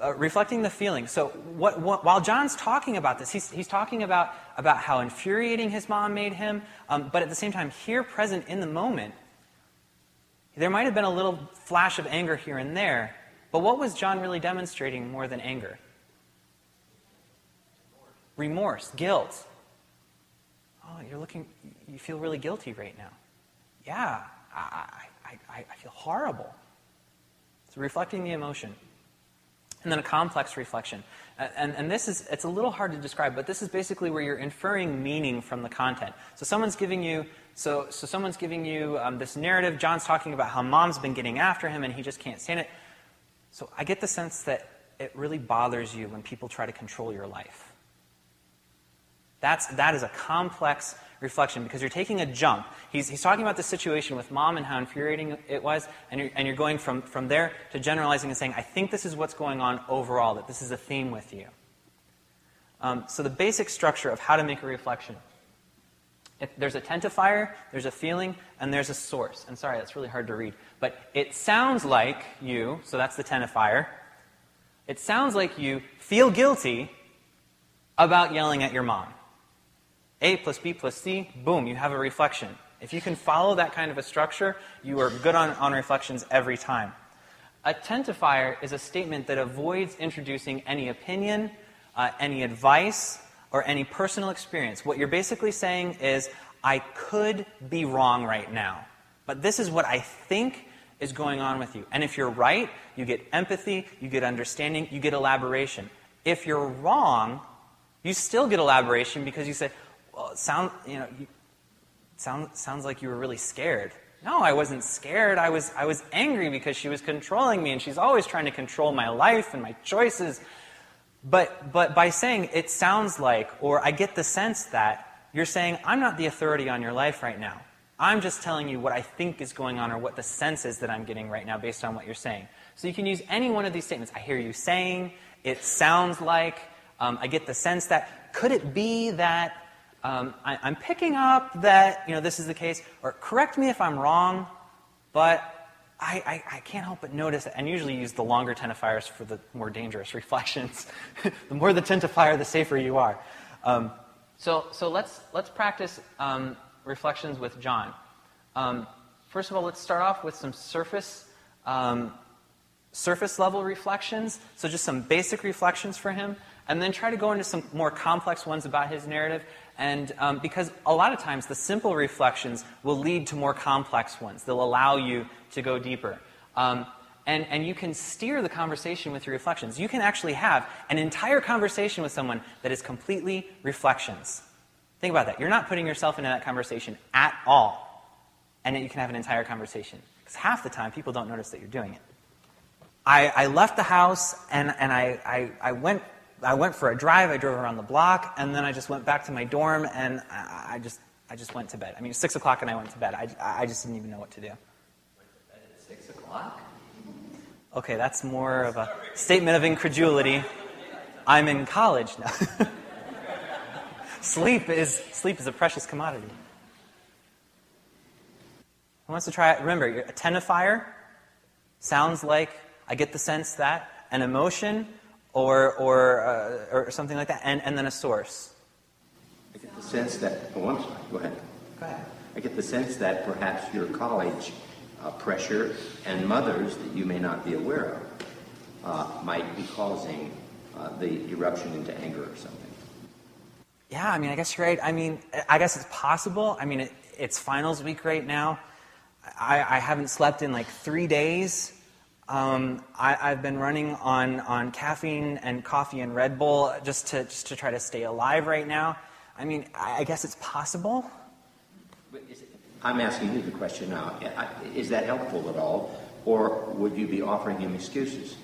uh, reflecting the feeling. So what, what, while John's talking about this, he's, he's talking about, about how infuriating his mom made him, um, but at the same time, here present in the moment, there might have been a little flash of anger here and there, but what was John really demonstrating more than anger? Remorse, guilt. Oh, you're looking, you feel really guilty right now. Yeah, I, I, I, I feel horrible. So reflecting the emotion. And then a complex reflection. And, and this is, it's a little hard to describe, but this is basically where you're inferring meaning from the content. So someone's giving you, so, so someone's giving you um, this narrative. John's talking about how mom's been getting after him and he just can't stand it. So I get the sense that it really bothers you when people try to control your life. That's, that is a complex reflection because you're taking a jump. He's, he's talking about the situation with mom and how infuriating it was, and you're, and you're going from, from there to generalizing and saying, I think this is what's going on overall, that this is a theme with you. Um, so, the basic structure of how to make a reflection It, there's a tentifier, there's a feeling, and there's a source. And sorry, that's really hard to read. But it sounds like you, so that's the tentifier. It sounds like you feel guilty about yelling at your mom. A plus B plus C, boom, you have a reflection. If you can follow that kind of a structure, you are good on, on reflections every time. A tentifier is a statement that avoids introducing any opinion, uh, any advice, or any personal experience. What you're basically saying is, I could be wrong right now, but this is what I think is going on with you. And if you're right, you get empathy, you get understanding, you get elaboration. If you're wrong, you still get elaboration because you say, well, it sound, you know, you, sound, sounds like you were really scared. No, I wasn't scared. I was, I was angry because she was controlling me, and she's always trying to control my life and my choices. But, but by saying it sounds like, or I get the sense that, you're saying, I'm not the authority on your life right now. I'm just telling you what I think is going on or what the sense is that I'm getting right now based on what you're saying. So you can use any one of these statements. I hear you saying, it sounds like, um, I get the sense that, could it be that um, I, am picking up that you know this is the case, or correct me if I'm wrong, but I, I, I can't help but notice, and usually use the longer tentifiers for the more dangerous reflections. the more the tentifier, the safer you are. Um, so, so let's, let's practice um, reflections with John. Um, first of all, let's start off with some surface, um, surface level reflections. So just some basic reflections for him, and then try to go into some more complex ones about his narrative. And um, because a lot of times the simple reflections will lead to more complex ones, they'll allow you to go deeper. Um, and, and you can steer the conversation with your reflections. You can actually have an entire conversation with someone that is completely reflections. Think about that. You're not putting yourself into that conversation at all. And yet you can have an entire conversation. Because half the time, people don't notice that you're doing it. I, I left the house and, and I, I, I went I went for a drive. I drove around the block, and then I just went back to my dorm, and I, I just I just went to bed. I mean, six o'clock, and I went to bed. I, I just didn't even know what to do. Six o'clock. Okay, that's more of a statement of incredulity. I'm in college now. sleep is sleep is a precious commodity. Who wants to try it? Remember, a tentifier sounds like I get the sense that an emotion or, or, uh, or something like that, and, and then a source. I get the sense that, oh, I'm sorry, go ahead. Go ahead. I get the sense that perhaps your college uh, pressure and mothers that you may not be aware of uh, might be causing uh, the eruption into anger or something. Yeah, I mean, I guess you're right. I mean, I guess it's possible. I mean, it, it's finals week right now. I, I haven't slept in like three days. Um, I, have been running on, on caffeine and coffee and Red Bull just to, just to try to stay alive right now. I mean, I, I guess it's possible. I'm asking you the question now. Is that helpful at all? Or would you be offering him excuses?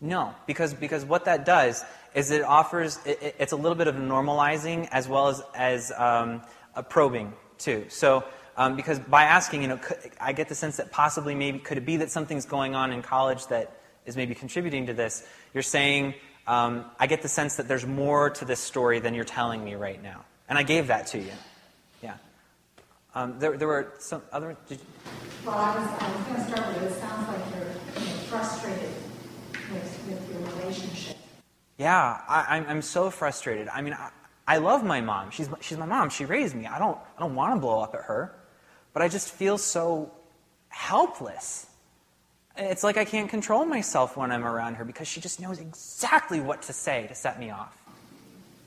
No, because, because what that does is it offers, it, it's a little bit of normalizing as well as, as um, a probing, too. So um, because by asking, you know, could, I get the sense that possibly maybe could it be that something's going on in college that is maybe contributing to this? You're saying, um, I get the sense that there's more to this story than you're telling me right now. And I gave that to you. Yeah. Um, there, there were some other. Did you... Well, I was, I was going to start with it sounds like you're you know, frustrated with, with your relationship. Yeah, I, I'm, I'm so frustrated. I mean, I, I love my mom. She's, she's my mom. She raised me. I don't, I don't want to blow up at her but I just feel so helpless. It's like I can't control myself when I'm around her because she just knows exactly what to say to set me off.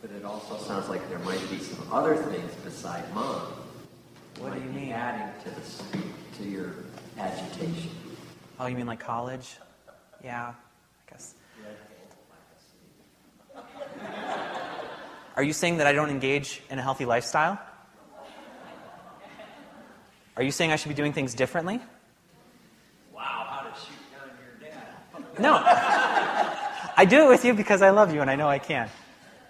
But it also sounds like there might be some other things beside mom. What do you mean? Adding to the to your agitation. Oh, you mean like college? Yeah, I guess. Are you saying that I don't engage in a healthy lifestyle? Are you saying I should be doing things differently? Wow, how to shoot down your dad. No. I do it with you because I love you and I know I can.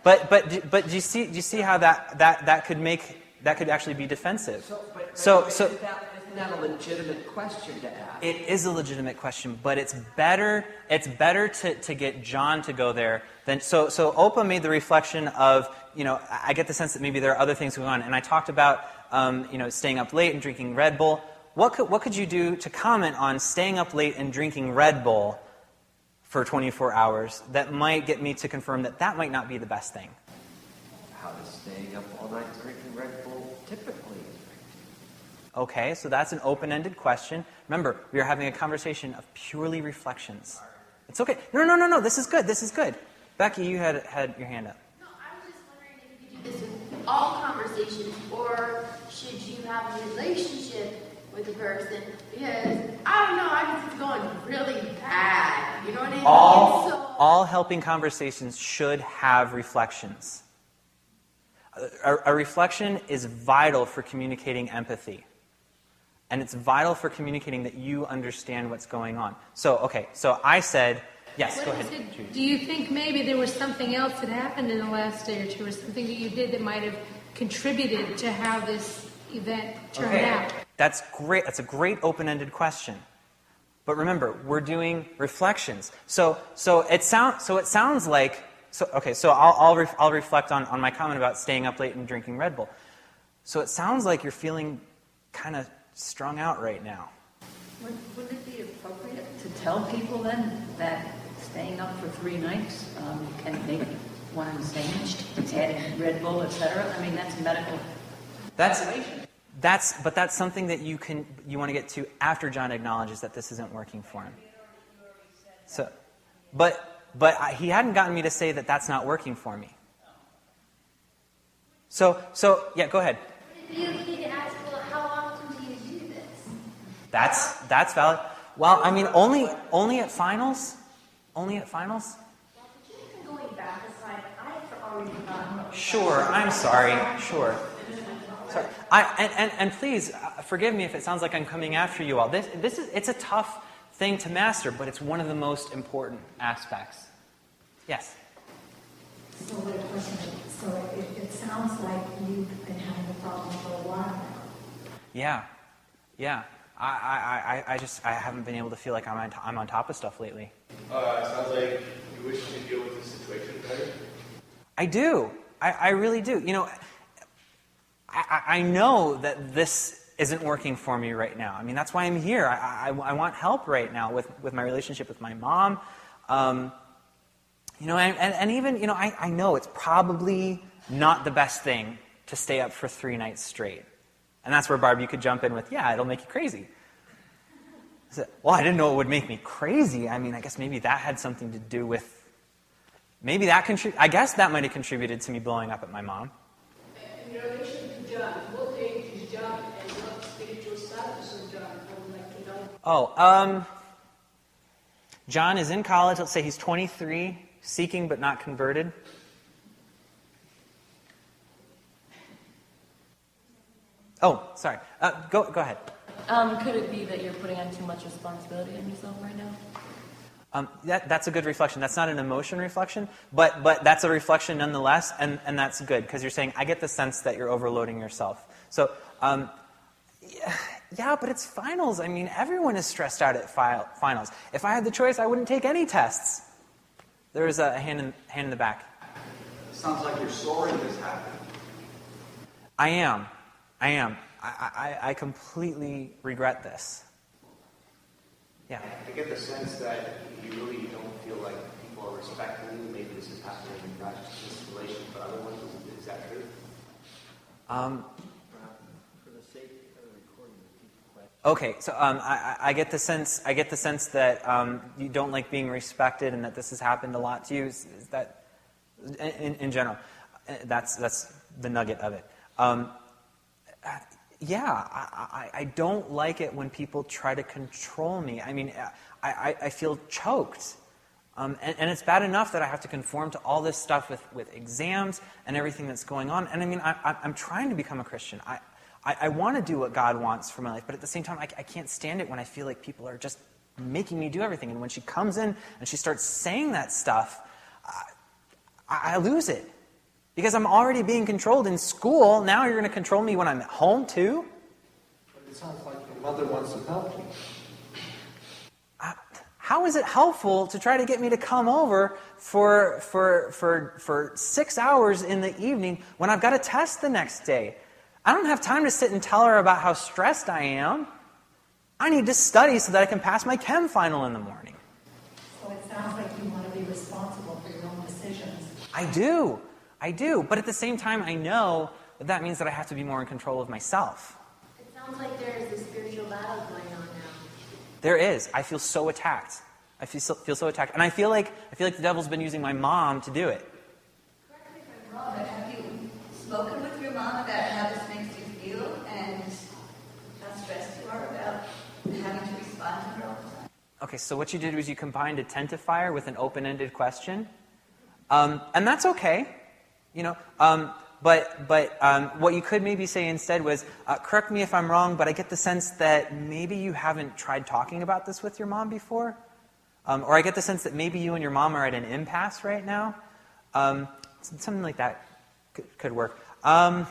But, but, but do, you see, do you see how that, that, that could make, that could actually be defensive? So, but, but so, so isn't, that, isn't that a legitimate question to ask? It is a legitimate question, but it's better, it's better to, to get John to go there than, so, so Opa made the reflection of, you know, I get the sense that maybe there are other things going on. And I talked about um, you know, staying up late and drinking Red Bull. What could, what could you do to comment on staying up late and drinking Red Bull for 24 hours that might get me to confirm that that might not be the best thing? How does staying up all night drinking Red Bull typically Okay, so that's an open ended question. Remember, we are having a conversation of purely reflections. It's okay. No, no, no, no. This is good. This is good. Becky, you had, had your hand up. No, I was just wondering if you could do this with all conversations, or should you have a relationship with a person? Because I don't know, I it's going really bad. You know what I mean? All, so, all helping conversations should have reflections. A, a reflection is vital for communicating empathy. And it's vital for communicating that you understand what's going on. So, okay, so I said, yes, What go ahead. it- Do you think maybe there was something else that happened in the last day or two, or something that you did that might have contributed to how this event turned Okay. out? That's great. That's a great open-ended question. But remember, we're doing reflections. So, so it sounds. So it sounds like. So okay. So I'll I'll, ref, I'll reflect on, on my comment about staying up late and drinking Red Bull. So it sounds like you're feeling kind of strung out right now. Wouldn't wouldn't it be appropriate to tell people then that staying up for three nights um, can make one insane, adding Red Bull, et cetera? I mean, that's medical That's that's. But that's something that you can you want to get to after John acknowledges that this isn't working for him. So, but but I, he hadn't gotten me to say that that's not working for me. So so yeah, go ahead. You need to ask, well, how often do you do this? That's that's valid. Well, I mean, only only at finals, only at finals. Going back aside, I've already forgotten. Sure, I'm sorry. Sure. Sorry. I, and, and, and please uh, forgive me if it sounds like I'm coming after you all. This, this is, it's a tough thing to master, but it's one of the most important aspects. Yes. So what a question, so it, it sounds like you've been having a problem for a while now. Yeah. Yeah. I, I, I, I just I haven't been able to feel like I'm on, to- I'm on top of stuff lately. Uh, sounds like you wish to deal with the situation better. I do. I, I really do. You know, I, I know that this isn't working for me right now. I mean, that's why I'm here. I, I, I want help right now with, with my relationship with my mom. Um, you know, and, and, even, you know, I, I know it's probably not the best thing to stay up for three nights straight. And that's where, Barb, you could jump in with, yeah, it'll make you crazy. I said, well, I didn't know it would make me crazy. I mean, I guess maybe that had something to do with Maybe that contrib- I guess that might have contributed to me blowing up at my mom. Oh, um, John is in college. Let's say he's 23, seeking but not converted. Oh, sorry. Uh, go, go ahead. Um, could it be that you're putting on too much responsibility on yourself right now? Um, that, that's a good reflection. That's not an emotion reflection, but, but that's a reflection nonetheless, and, and that's good because you're saying, I get the sense that you're overloading yourself. So, um, yeah, yeah, but it's finals. I mean, everyone is stressed out at fi- finals. If I had the choice, I wouldn't take any tests. There's a hand in, hand in the back. Sounds like you're sorry this happened. I am. I am. I, I, I completely regret this. Yeah. I get the sense that you really don't feel like people are respecting you. Maybe this is happening in not just this relation, but other ones. Is, is that true? Um, For the sake of the recording, repeat the question. Okay, so um, I, I I get the sense I get the sense that um, you don't like being respected, and that this has happened a lot to you. Is, is that in, in general? Uh, That's that's the nugget of it. Um, yeah, I, I, I don't like it when people try to control me. I mean, I, I, I feel choked. Um, and, and it's bad enough that I have to conform to all this stuff with, with exams and everything that's going on. And I mean, I, I'm trying to become a Christian. I, I, I want to do what God wants for my life, but at the same time, I, I can't stand it when I feel like people are just making me do everything. And when she comes in and she starts saying that stuff, I, I lose it. Because I'm already being controlled in school. Now you're going to control me when I'm at home, too? But it sounds like your mother wants to help you. How is it helpful to try to get me to come over for, for, for, for six hours in the evening when I've got a test the next day? I don't have time to sit and tell her about how stressed I am. I need to study so that I can pass my chem final in the morning. So it sounds like you want to be responsible for your own decisions. I do. I do. But at the same time, I know that that means that I have to be more in control of myself. It sounds like there is a spiritual battle going on now. There is. I feel so attacked. I feel so, feel so attacked. And I feel like I feel like the devil's been using my mom to do it. Correct me if I'm wrong, but have you spoken with your mom about how this makes you feel and how stressed you are about having to respond to her all the time? Okay, so what you did was you combined a tentifier with an open-ended question, um, and that's okay, you know. Um, but but um, what you could maybe say instead was, uh, correct me if I'm wrong, but I get the sense that maybe you haven't tried talking about this with your mom before, um, or I get the sense that maybe you and your mom are at an impasse right now. Um, something like that could, could work. Um,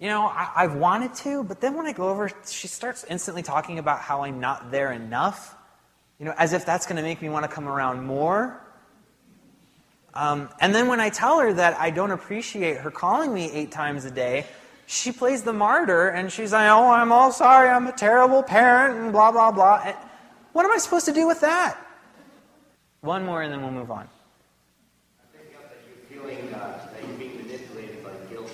you know, I, I've wanted to, but then when I go over, she starts instantly talking about how I'm not there enough. You know, as if that's going to make me want to come around more. Um, and then when I tell her that I don't appreciate her calling me eight times a day, she plays the martyr and she's like, oh, I'm all sorry, I'm a terrible parent, and blah, blah, blah. And what am I supposed to do with that? One more and then we'll move on. Feeling that you're being manipulated by guilt.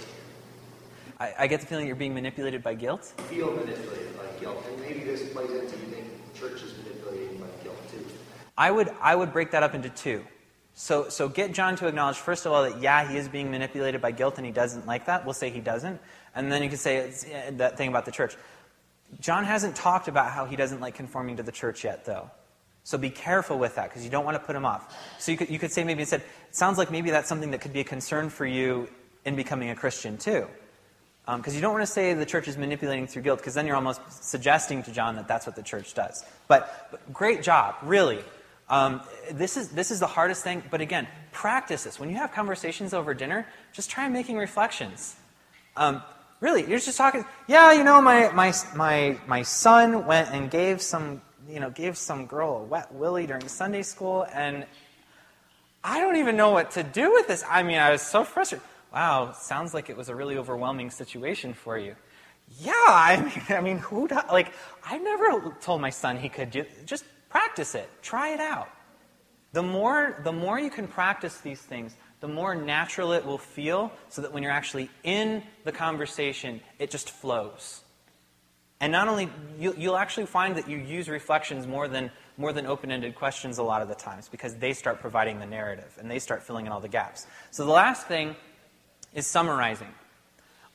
I, I get the feeling you're being manipulated by guilt. Feel manipulated by guilt. And maybe this plays into you think the church is manipulated by guilt too. I would, I would break that up into two. So, so get John to acknowledge, first of all, that yeah, he is being manipulated by guilt and he doesn't like that. We'll say he doesn't. And then you can say that thing about the church. John hasn't talked about how he doesn't like conforming to the church yet, though. So be careful with that because you don't want to put him off. So you could, you could say maybe instead, it sounds like maybe that's something that could be a concern for you in becoming a Christian too. Because um, you don't want to say the church is manipulating through guilt because then you're almost suggesting to John that that's what the church does. But, but great job, really. Um, this, is, this is the hardest thing, but again, practice this. When you have conversations over dinner, just try making reflections. Um, really, you're just talking, yeah, you know, my, my, my, my son went and gave some, you know, gave some girl a wet willy during Sunday school, and I don't even know what to do with this. I mean, I was so frustrated. Wow, sounds like it was a really overwhelming situation for you. Yeah, I mean, I mean, who, like, I never told my son he could do, just Practice it. Try it out. The more, the more you can practice these things, the more natural it will feel so that when you're actually in the conversation, it just flows. And not only, you, you'll actually find that you use reflections more than, more than open ended questions a lot of the times because they start providing the narrative and they start filling in all the gaps. So the last thing is summarizing.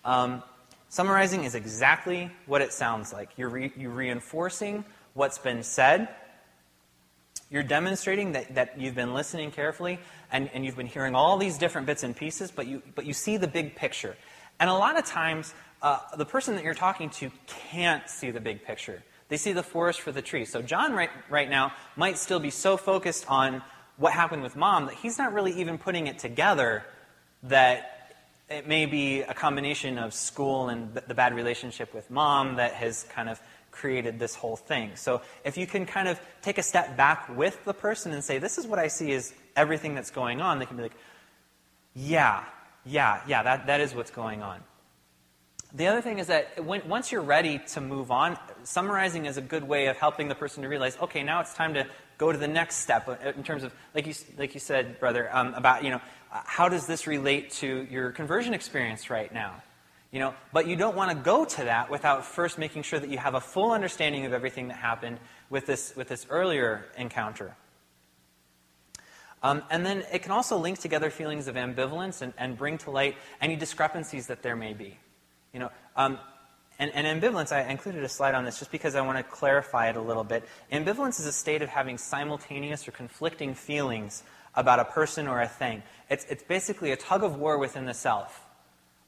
Um, summarizing is exactly what it sounds like. You're, re, you're reinforcing what's been said you're demonstrating that, that you've been listening carefully and, and you've been hearing all these different bits and pieces, but you, but you see the big picture. And a lot of times, uh, the person that you're talking to can't see the big picture. They see the forest for the trees. So, John, right, right now, might still be so focused on what happened with mom that he's not really even putting it together that it may be a combination of school and the bad relationship with mom that has kind of created this whole thing. So if you can kind of take a step back with the person and say, this is what I see is everything that's going on, they can be like, yeah, yeah, yeah, that, that is what's going on. The other thing is that when, once you're ready to move on, summarizing is a good way of helping the person to realize, okay, now it's time to go to the next step in terms of, like you, like you said, brother, um, about, you know, how does this relate to your conversion experience right now? You know, but you don't want to go to that without first making sure that you have a full understanding of everything that happened with this, with this earlier encounter. Um, and then it can also link together feelings of ambivalence and, and, bring to light any discrepancies that there may be. You know, um, and, and, ambivalence, I included a slide on this just because I want to clarify it a little bit. Ambivalence is a state of having simultaneous or conflicting feelings about a person or a thing. It's, it's basically a tug of war within the self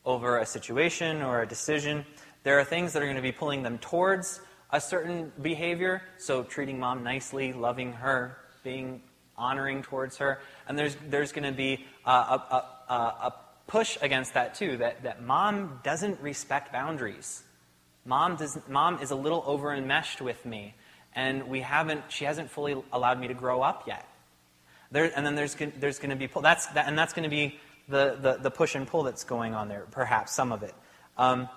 over a situation or a decision. There are things that are going to be pulling them towards a certain behavior, so treating mom nicely, loving her, being honoring towards her. And there's, there's going to be a, a, a, a push against that too, that, that mom doesn't respect boundaries. Mom, does, mom is a little over enmeshed with me, and we haven't, she hasn't fully allowed me to grow up yet. There, and then there's, there's going to be, that's, that, and that's going to be the, the, the push and pull that's going on there, perhaps some of it. Um,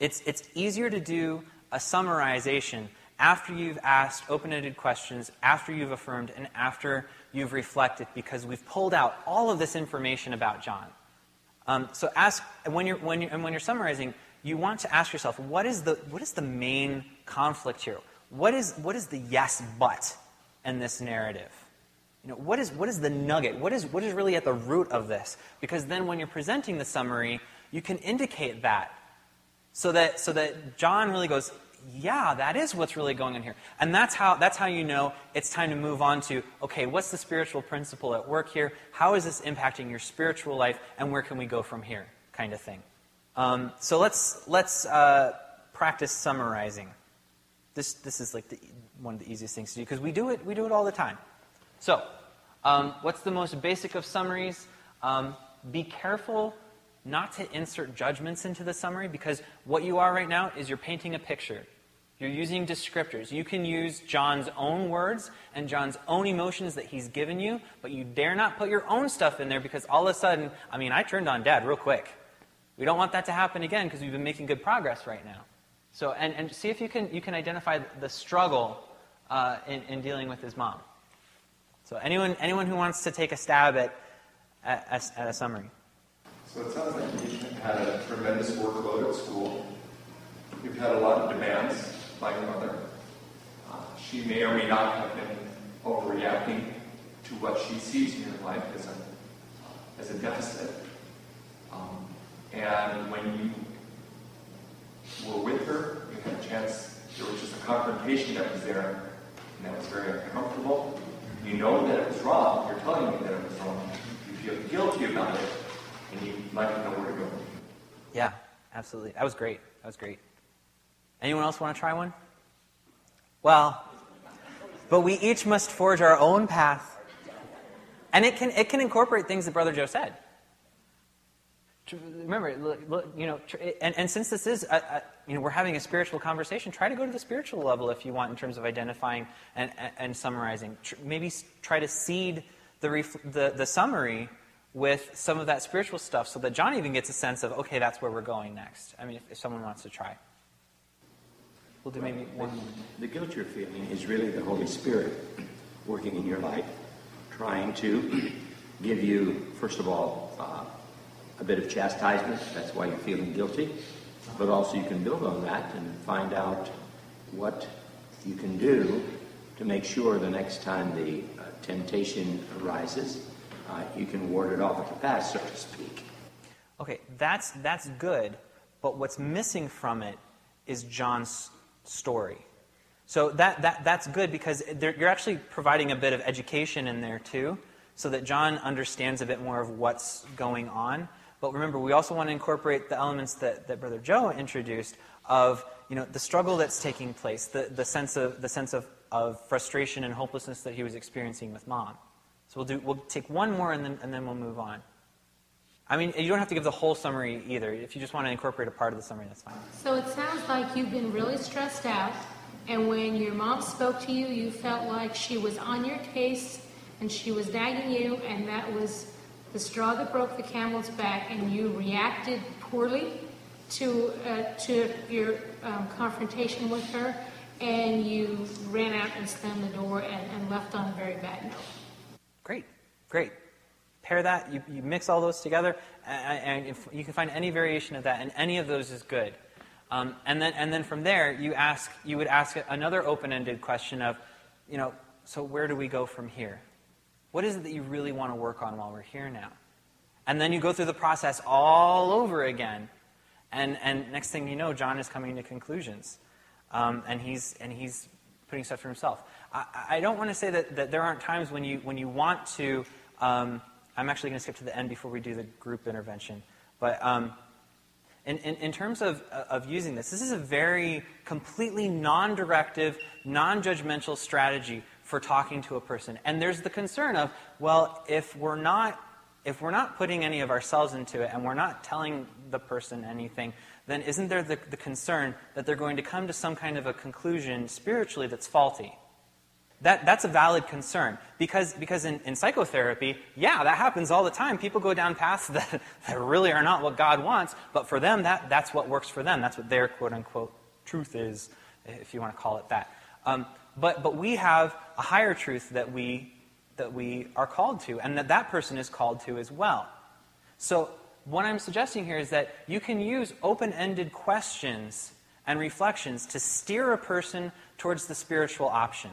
It's, it's easier to do a summarization after you've asked open ended questions, after you've affirmed, and after you've reflected because we've pulled out all of this information about John. Um, so ask when you're, when you're, and when you're summarizing, you want to ask yourself, what is the, what is the main conflict here? What is, what is the yes but in this narrative? Know, what is, what is the nugget? What is, what is really at the root of this? Because then when you're presenting the summary, you can indicate that so that, so that John really goes, yeah, that is what's really going on here. And that's how, that's how you know it's time to move on to, okay, what's the spiritual principle at work here? How is this impacting your spiritual life? And where can we go from here? Kind of thing. Um, so let's, let's uh, practice summarizing. This, this is like the, one of the easiest things to do because we do it, we do it all the time. So, um, what's the most basic of summaries? Um, be careful not to insert judgments into the summary because what you are right now is you're painting a picture. You're using descriptors. You can use John's own words and John's own emotions that he's given you, but you dare not put your own stuff in there because all of a sudden, I mean, I turned on dad real quick. We don't want that to happen again because we've been making good progress right now. So, and, and see if you can, you can identify the struggle uh, in, in dealing with his mom. So, anyone, anyone who wants to take a stab at, at, at a summary. So it sounds like you've had a tremendous workload at school. You've had a lot of demands by your mother. Uh, she may or may not have been overreacting to what she sees in your life as a, as a deficit. Um, and when you were with her, you had a chance, there was just a confrontation that was there, and that was very uncomfortable. You know that it was wrong. You're telling me that it was wrong. You feel guilty about it, and you might know where to go. Yeah, absolutely. That was great. That was great. Anyone else want to try one? Well, but we each must forge our own path. And it can, it can incorporate things that Brother Joe said. Remember, you know, and, and since this is, you know, we're having a spiritual conversation, try to go to the spiritual level if you want in terms of identifying and, and, and summarizing. Maybe try to seed the, ref, the, the summary with some of that spiritual stuff so that John even gets a sense of, okay, that's where we're going next. I mean, if, if someone wants to try. We'll do maybe one more. The guilt you're feeling is really the Holy Spirit working in your life, trying to give you, first of all, uh, a bit of chastisement. That's why you're feeling guilty. But also you can build on that and find out what you can do to make sure the next time the uh, temptation arises, uh, you can ward it off at the pass, so to speak. Okay, that's, that's good, but what's missing from it is John's story. So that, that, that's good because you're actually providing a bit of education in there too, so that John understands a bit more of what's going on. But remember, we also want to incorporate the elements that, that Brother Joe introduced of you know, the struggle that's taking place, the, the sense, of, the sense of, of frustration and hopelessness that he was experiencing with mom. So we'll, do, we'll take one more and then, and then we'll move on. I mean, you don't have to give the whole summary either. If you just want to incorporate a part of the summary, that's fine. So it sounds like you've been really stressed out, and when your mom spoke to you, you felt like she was on your case and she was nagging you, and that was the straw that broke the camel's back, and you reacted poorly to uh, to your um, confrontation with her, and you ran out and slammed the door and, and left on a very bad note. Great, great. Pair that, you, you mix all those together, and, and you can find any variation of that, and any of those is good. Um, and then, and then from there, you ask, you would ask another open-ended question of, you know, so where do we go from here? What is it that you really want to work on while we're here now? And then you go through the process all over again. And, and next thing you know, John is coming to conclusions. Um, and, he's, and he's putting stuff for himself. I, I don't want to say that, that there aren't times when you, when you want to. Um, I'm actually going to skip to the end before we do the group intervention. But um, in, in, in, terms of, of using this, this is a very completely non directive, non judgmental strategy for talking to a person. And there's the concern of, well, if we're not. If we're not putting any of ourselves into it and we're not telling the person anything, then isn't there the, the concern that they're going to come to some kind of a conclusion spiritually that's faulty? that, that's a valid concern. Because, because in, in psychotherapy, yeah, that happens all the time. People go down paths that, that really are not what God wants, but for them, that, that's what works for them. That's what their quote unquote truth is, if you want to call it that. Um, but, but we have a higher truth that we, that we are called to, and that that person is called to as well. So, what I'm suggesting here is that you can use open ended questions and reflections to steer a person towards the spiritual option.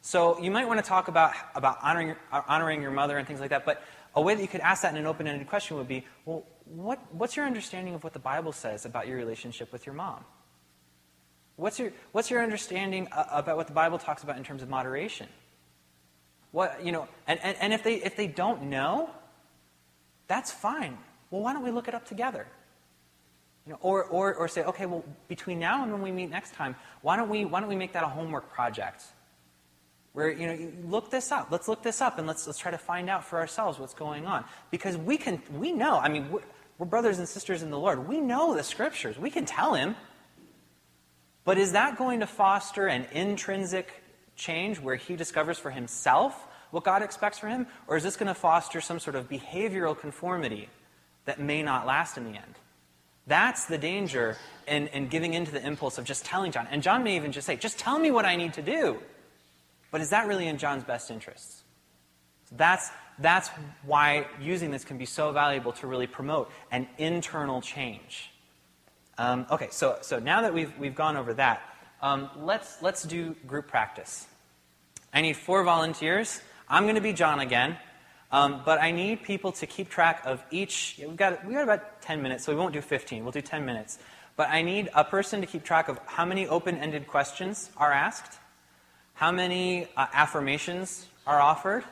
So you might want to talk about, about honoring, honoring your mother and things like that, but a way that you could ask that in an open ended question would be well, what, what's your understanding of what the Bible says about your relationship with your mom? What's your, what's your understanding uh, about what the Bible talks about in terms of moderation? What, you know, and, and, and if, they, if they don't know, that's fine. Well, why don't we look it up together? You know, or, or, or say, okay, well, between now and when we meet next time, why don't we, why don't we make that a homework project? Where, you know, look this up. Let's look this up and let's, let's try to find out for ourselves what's going on. Because we can, we know, I mean, we're, we're brothers and sisters in the Lord. We know the scriptures. We can tell him. But is that going to foster an intrinsic change where he discovers for himself what God expects for him? Or is this going to foster some sort of behavioral conformity that may not last in the end? That's the danger in, in giving into the impulse of just telling John. And John may even just say, just tell me what I need to do. But is that really in John's best interests? That's, that's why using this can be so valuable to really promote an internal change. Um, okay, so, so now that we've, we've gone over that, um, let's, let's do group practice. I need four volunteers. I'm going to be John again, um, but I need people to keep track of each. We've got, we've got about 10 minutes, so we won't do 15. We'll do 10 minutes. But I need a person to keep track of how many open ended questions are asked how many uh, affirmations are offered,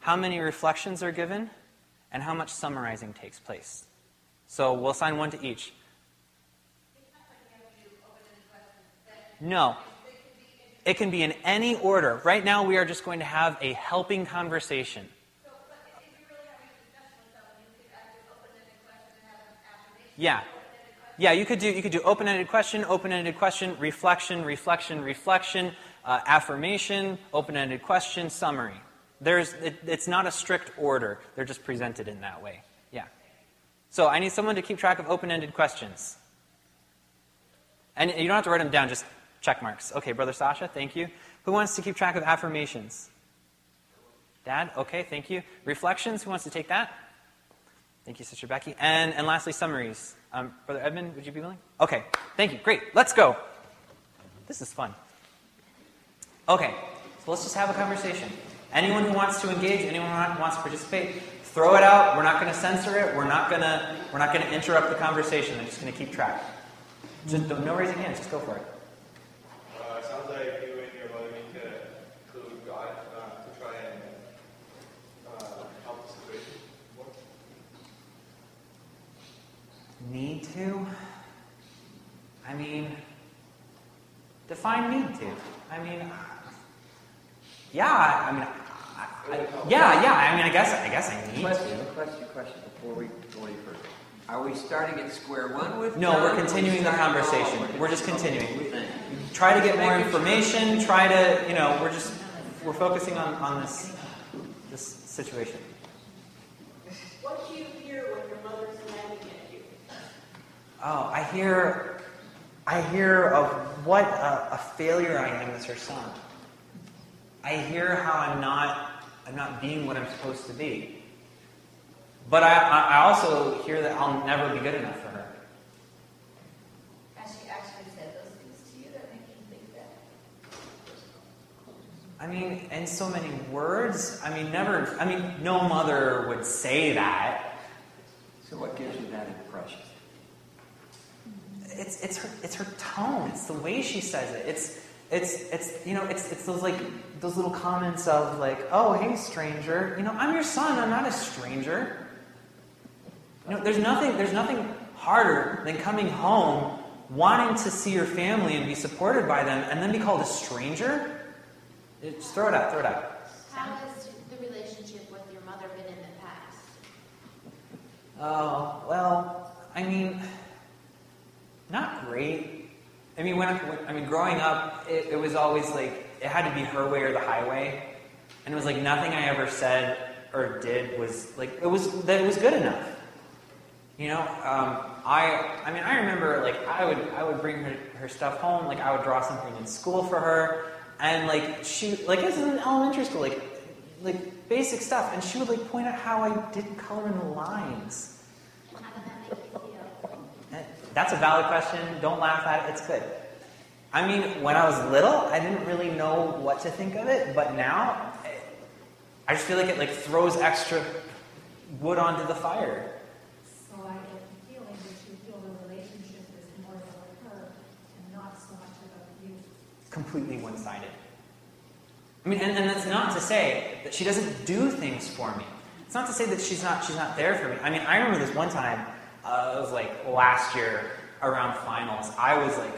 how many reflections are given, and how much summarizing takes place. So we'll assign one to each. No. It can be in any order. Right now, we are just going to have a helping conversation. Yeah. Yeah, you could do you could do open-ended question, open-ended question, reflection, reflection, reflection, uh, affirmation, open-ended question, summary. There's, it, it's not a strict order. They're just presented in that way. Yeah. So I need someone to keep track of open-ended questions. And you don't have to write them down, just check marks. Okay, Brother Sasha, thank you. Who wants to keep track of affirmations? Dad, okay, thank you. Reflections, who wants to take that? Thank you, Sister Becky. And, and lastly, summaries. Um, Brother Edmund, would you be willing? Okay, thank you. Great, let's go. This is fun. Okay, so let's just have a conversation. Anyone who wants to engage, anyone who wants to participate, throw it out. We're not going to censor it. We're not going to we're not going to interrupt the conversation. I'm just going to keep track. Just no raising hands. Just go for it. Uh, sounds like you and your mother need to include God uh, to try and uh, help the situation. Need to? I mean, define need to. I mean, yeah, I mean, I, I, yeah, yeah. I mean, I guess, I guess I need question, to. Question, question. Before we go any further, are we starting at square one with? No, we're continuing we the conversation. We're just continuing. What do you think? Try to get more information. Try to, you know, we're just we're focusing on on this this situation. What do you hear when your mother's nagging at you? Oh, I hear, I hear of what a, a failure I am as her son. I hear how I'm not, I'm not being what I'm supposed to be. But I, I I also hear that I'll never be good enough for her. Has she actually said those things to you that make you think that? I mean, in so many words. I mean, never. I mean, no mother would say that. So what gives you that impression? It's it's her it's her tone. It's the way she says it. It's it's it's you know it's it's those like those little comments of like, oh hey stranger, you know I'm your son. I'm not a stranger. You know, there's nothing there's nothing harder than coming home wanting to see your family and be supported by them, and then be called a stranger. Just throw it out. Throw it out. How has the relationship with your mother been in the past? Oh, well, I mean, not great. I mean, when I, when, I mean, growing up, it, it was always like it had to be her way or the highway, and it was like nothing I ever said or did was like it was that it was good enough. You know, um, I I mean I remember like I would I would bring her her stuff home, like I would draw something in school for her, and like she like this is in elementary school, like like basic stuff, and she would like point out how I didn't color in the lines. That's a valid question. Don't laugh at it. It's good. I mean, when I was little, I didn't really know what to think of it, but now eh, I just feel like it like throws extra wood onto the fire. So I get the feeling that you feel the relationship is more about her and not so much about you. completely one-sided. I mean, and, and that's not to say that she doesn't do things for me. It's not to say that she's not she's not there for me. I mean, I remember this one time. Uh, it was like last year around finals. I was like,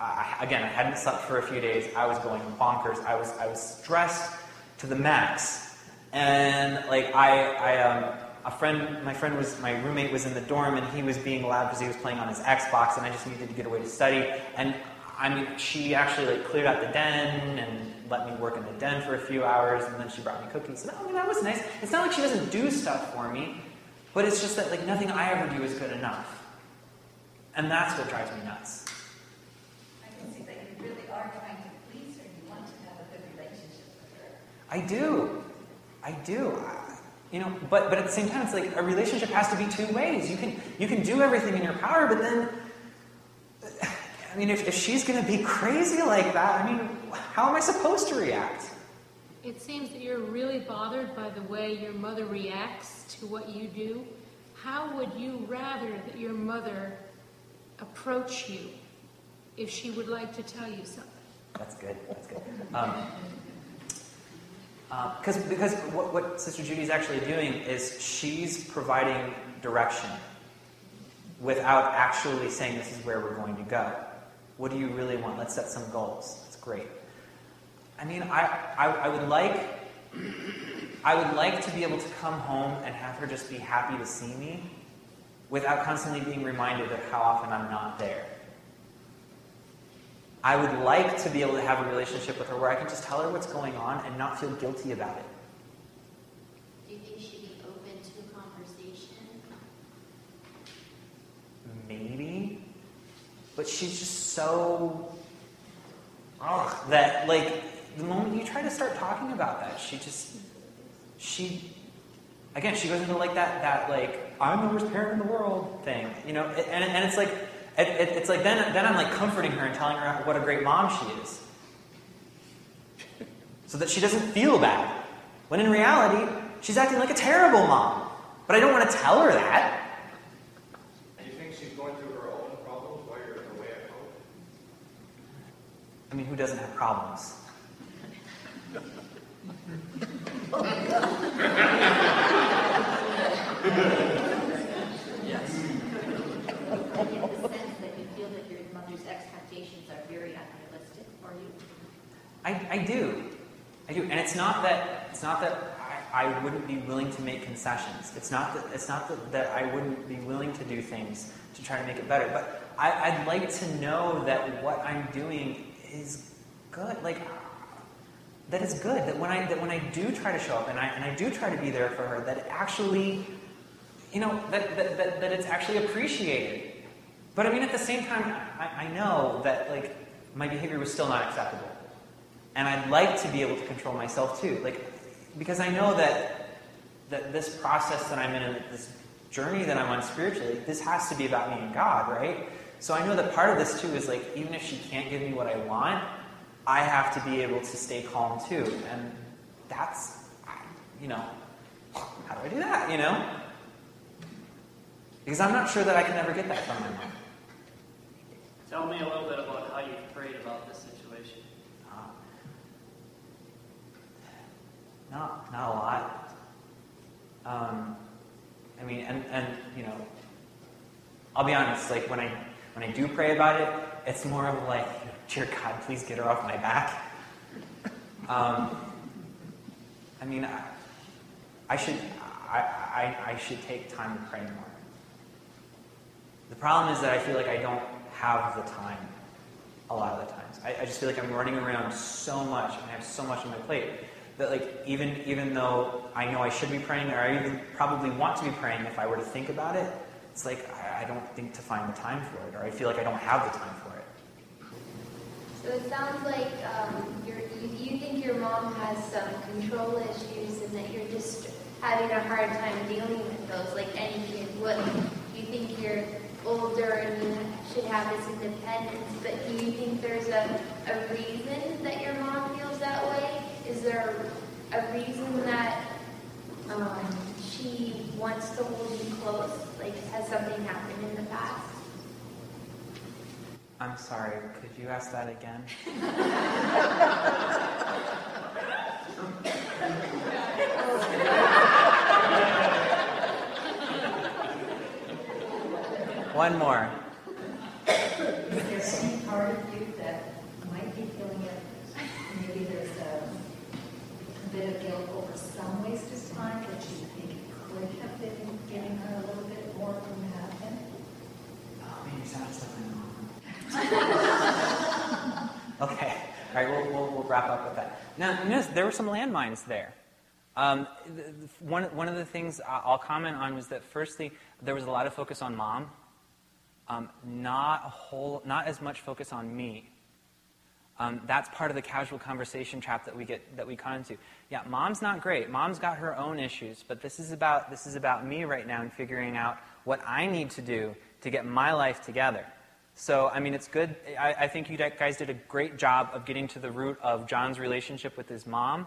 I, again, I hadn't slept for a few days. I was going bonkers. I was I was stressed to the max, and like I I um. A friend, my friend was, my roommate was in the dorm and he was being loud because he was playing on his Xbox and I just needed to get away to study. And I mean, she actually like cleared out the den and let me work in the den for a few hours, and then she brought me cookies. And I mean, that was nice. It's not like she doesn't do stuff for me, but it's just that like nothing I ever do is good enough, and that's what drives me nuts. I can see that you really are trying to please her. You want to have a good relationship with her. I do, I do. I- You know, but but at the same time, it's like a relationship has to be two ways. You can you can do everything in your power, but then. I mean, if, if she's going to be crazy like that, I mean, how am I supposed to react? It seems that you're really bothered by the way your mother reacts to what you do. How would you rather that your mother approach you if she would like to tell you something? That's good. That's good. Um, uh, cause, because what, what Sister Judy's actually doing is she's providing direction without actually saying this is where we're going to go. What do you really want? Let's set some goals. That's great. I mean, I, I, I would like I would like to be able to come home and have her just be happy to see me without constantly being reminded of how often I'm not there. I would like to be able to have a relationship with her where I can just tell her what's going on and not feel guilty about it. Do you think she'd be open to a conversation? Maybe. But she's just so. Ugh, that, like, the moment you try to start talking about that, she just. She. Again, she goes into, like, that, that like, I'm the worst parent in the world thing. You know, and, and it's like. It, it, it's like then, then I'm like comforting her and telling her what a great mom she is. So that she doesn't feel bad. When in reality, she's acting like a terrible mom. But I don't want to tell her that. Do you think she's going through her own problems while you're away at home? I mean, who doesn't have problems? Yes. Sense that you feel that your mother's expectations are very unrealistic for you. I, I do. I do. And it's not that it's not that I, I wouldn't be willing to make concessions. It's not that it's not that, that I wouldn't be willing to do things to try to make it better. But I, I'd like to know that what I'm doing is good. Like that is good. That when I that when I do try to show up and I and I do try to be there for her, that actually you know, that, that, that, that it's actually appreciated. But I mean, at the same time, I, I know that, like, my behavior was still not acceptable. And I'd like to be able to control myself too. Like, because I know that, that this process that I'm in, and this journey that I'm on spiritually, this has to be about me and God, right? So I know that part of this too is like, even if she can't give me what I want, I have to be able to stay calm too. And that's, you know, how do I do that, you know? Because I'm not sure that I can ever get that from my mom. Tell me a little bit about how you prayed about this situation. Uh, not, not a lot. Um, I mean, and, and, you know, I'll be honest, like when I, when I do pray about it, it's more of like, dear God, please get her off my back. Um, I mean, I, I should, I, I, I should take time to pray more. The problem is that I feel like I don't have the time. a lot of the times. I, I just feel like I'm running around so much and I have so much on my plate that like even even though I know I should be praying or I even probably want to be praying if I were to think about it, it's like I, I don't think to find the time for it or I feel like I don't have the time for it. So it sounds like um, you, you think your mom has some control issues and that you're just having a hard time dealing with those, like any kid would. You think you're older and you should have this independence, but do you think there's a, a reason that your mom feels that way? Is there a reason that um, she wants to hold you close? Like, has something happened in the past? I'm sorry, could you ask that again? One more. Is there any part of you that might be feeling it? Maybe there's a, a bit of guilt over some wasted time that you think could have been giving her a little bit more than oh, you? Oh, maybe sounds like my mom. Okay, all right, we'll, we'll, we'll wrap up with that. Now, notice there were some landmines there. Um, one, one of the things I'll comment on was that, firstly, there was a lot of focus on mom, um, not a whole, not as much focus on me. Um, that's part of the casual conversation trap that we get that we caught into. Yeah, mom's not great. Mom's got her own issues, but this is about this is about me right now and figuring out what I need to do to get my life together. So, I mean, it's good. I, I think you guys did a great job of getting to the root of John's relationship with his mom.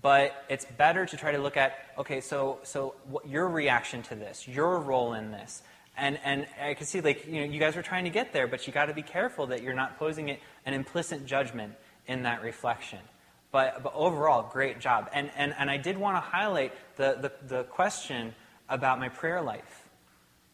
But it's better to try to look at okay, so so what, your reaction to this, your role in this, and and I can see like you know you guys were trying to get there, but you got to be careful that you're not posing it an implicit judgment in that reflection. But but overall, great job. And and and I did want to highlight the the, the question about my prayer life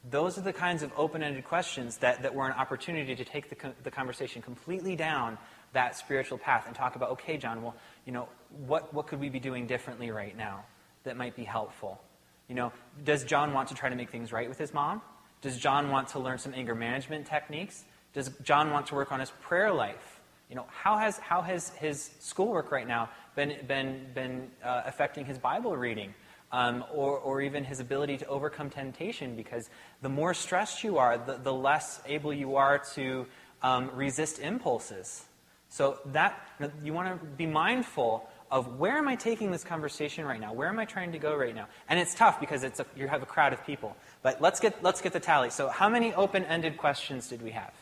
those are the kinds of open-ended questions that, that were an opportunity to take the, the conversation completely down that spiritual path and talk about, okay, John, well, you know, what, what could we be doing differently right now that might be helpful? You know, does John want to try to make things right with his mom? Does John want to learn some anger management techniques? Does John want to work on his prayer life? You know, how has, how has his schoolwork right now been, been, been uh, affecting his Bible reading? Um, or, or even his ability to overcome temptation because the more stressed you are, the, the less able you are to um, resist impulses. So that you want to be mindful of where am I taking this conversation right now? Where am I trying to go right now? And it's tough because it's a, you have a crowd of people. But let's get, let's get the tally. So how many open-ended questions did we have?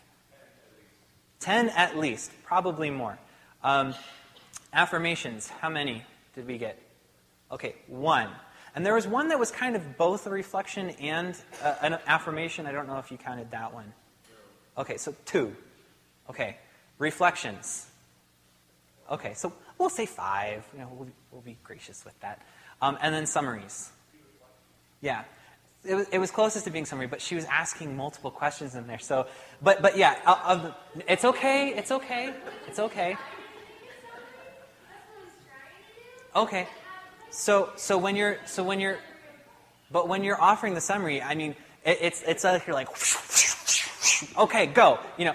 Ten at least, probably more. Um, affirmations, how many did we get? Okay, one. And there was one that was kind of both a reflection and uh, an affirmation. I don't know if you counted that one. Okay, so two. Okay, reflections. Okay, so we'll say five. You know, we'll, we'll be gracious with that. Um, and then summaries. Yeah, it was, it was, closest to being summary, but she was asking multiple questions in there. So, but but yeah, uh, it's okay. It's okay. It's okay. Okay. So, so when you're, so when you're, but when you're offering the summary, I mean, it, it's, it's like you're like, okay, go. You know,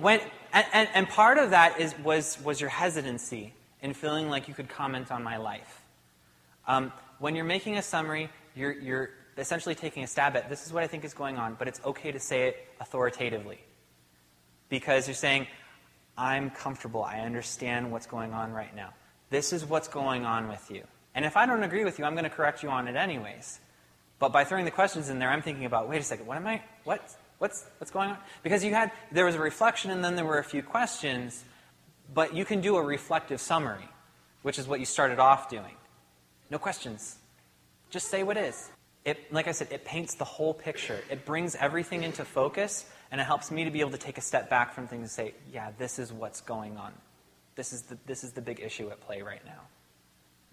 when, and, and, and part of that is, was, was your hesitancy in feeling like you could comment on my life. Um, when you're making a summary, you're, you're essentially taking a stab at this is what I think is going on, but it's okay to say it authoritatively. Because you're saying, I'm comfortable, I understand what's going on right now. This is what's going on with you. And if I don't agree with you, I'm going to correct you on it anyways. But by throwing the questions in there, I'm thinking about, wait a second, what am I, what, what's, what's going on? Because you had, there was a reflection and then there were a few questions, but you can do a reflective summary, which is what you started off doing. No questions. Just say what is. It, like I said, it paints the whole picture. It brings everything into focus, and it helps me to be able to take a step back from things and say, yeah, this is what's going on. This is the, this is the big issue at play right now.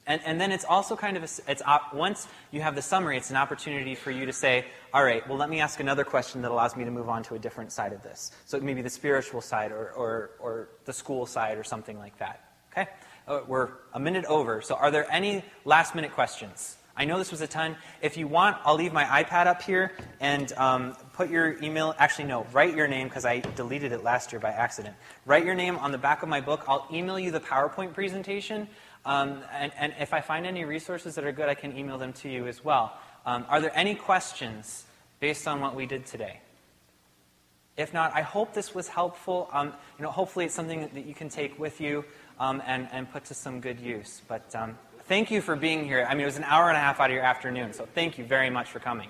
And, and then it's also kind of, a, it's op, once you have the summary, it's an opportunity for you to say, all right, well, let me ask another question that allows me to move on to a different side of this. So maybe the spiritual side or, or, or the school side or something like that. Okay? Uh, we're a minute over. So are there any last minute questions? I know this was a ton. If you want, I'll leave my iPad up here and um, put your email. Actually, no, write your name because I deleted it last year by accident. Write your name on the back of my book. I'll email you the PowerPoint presentation. Um, and, and, if I find any resources that are good, I can email them to you as well. Um, are there any questions based on what we did today? If not, I hope this was helpful. Um, you know, hopefully it's something that you can take with you um, and, and put to some good use. But um, thank you for being here. I mean, it was an hour and a half out of your afternoon, so thank you very much for coming.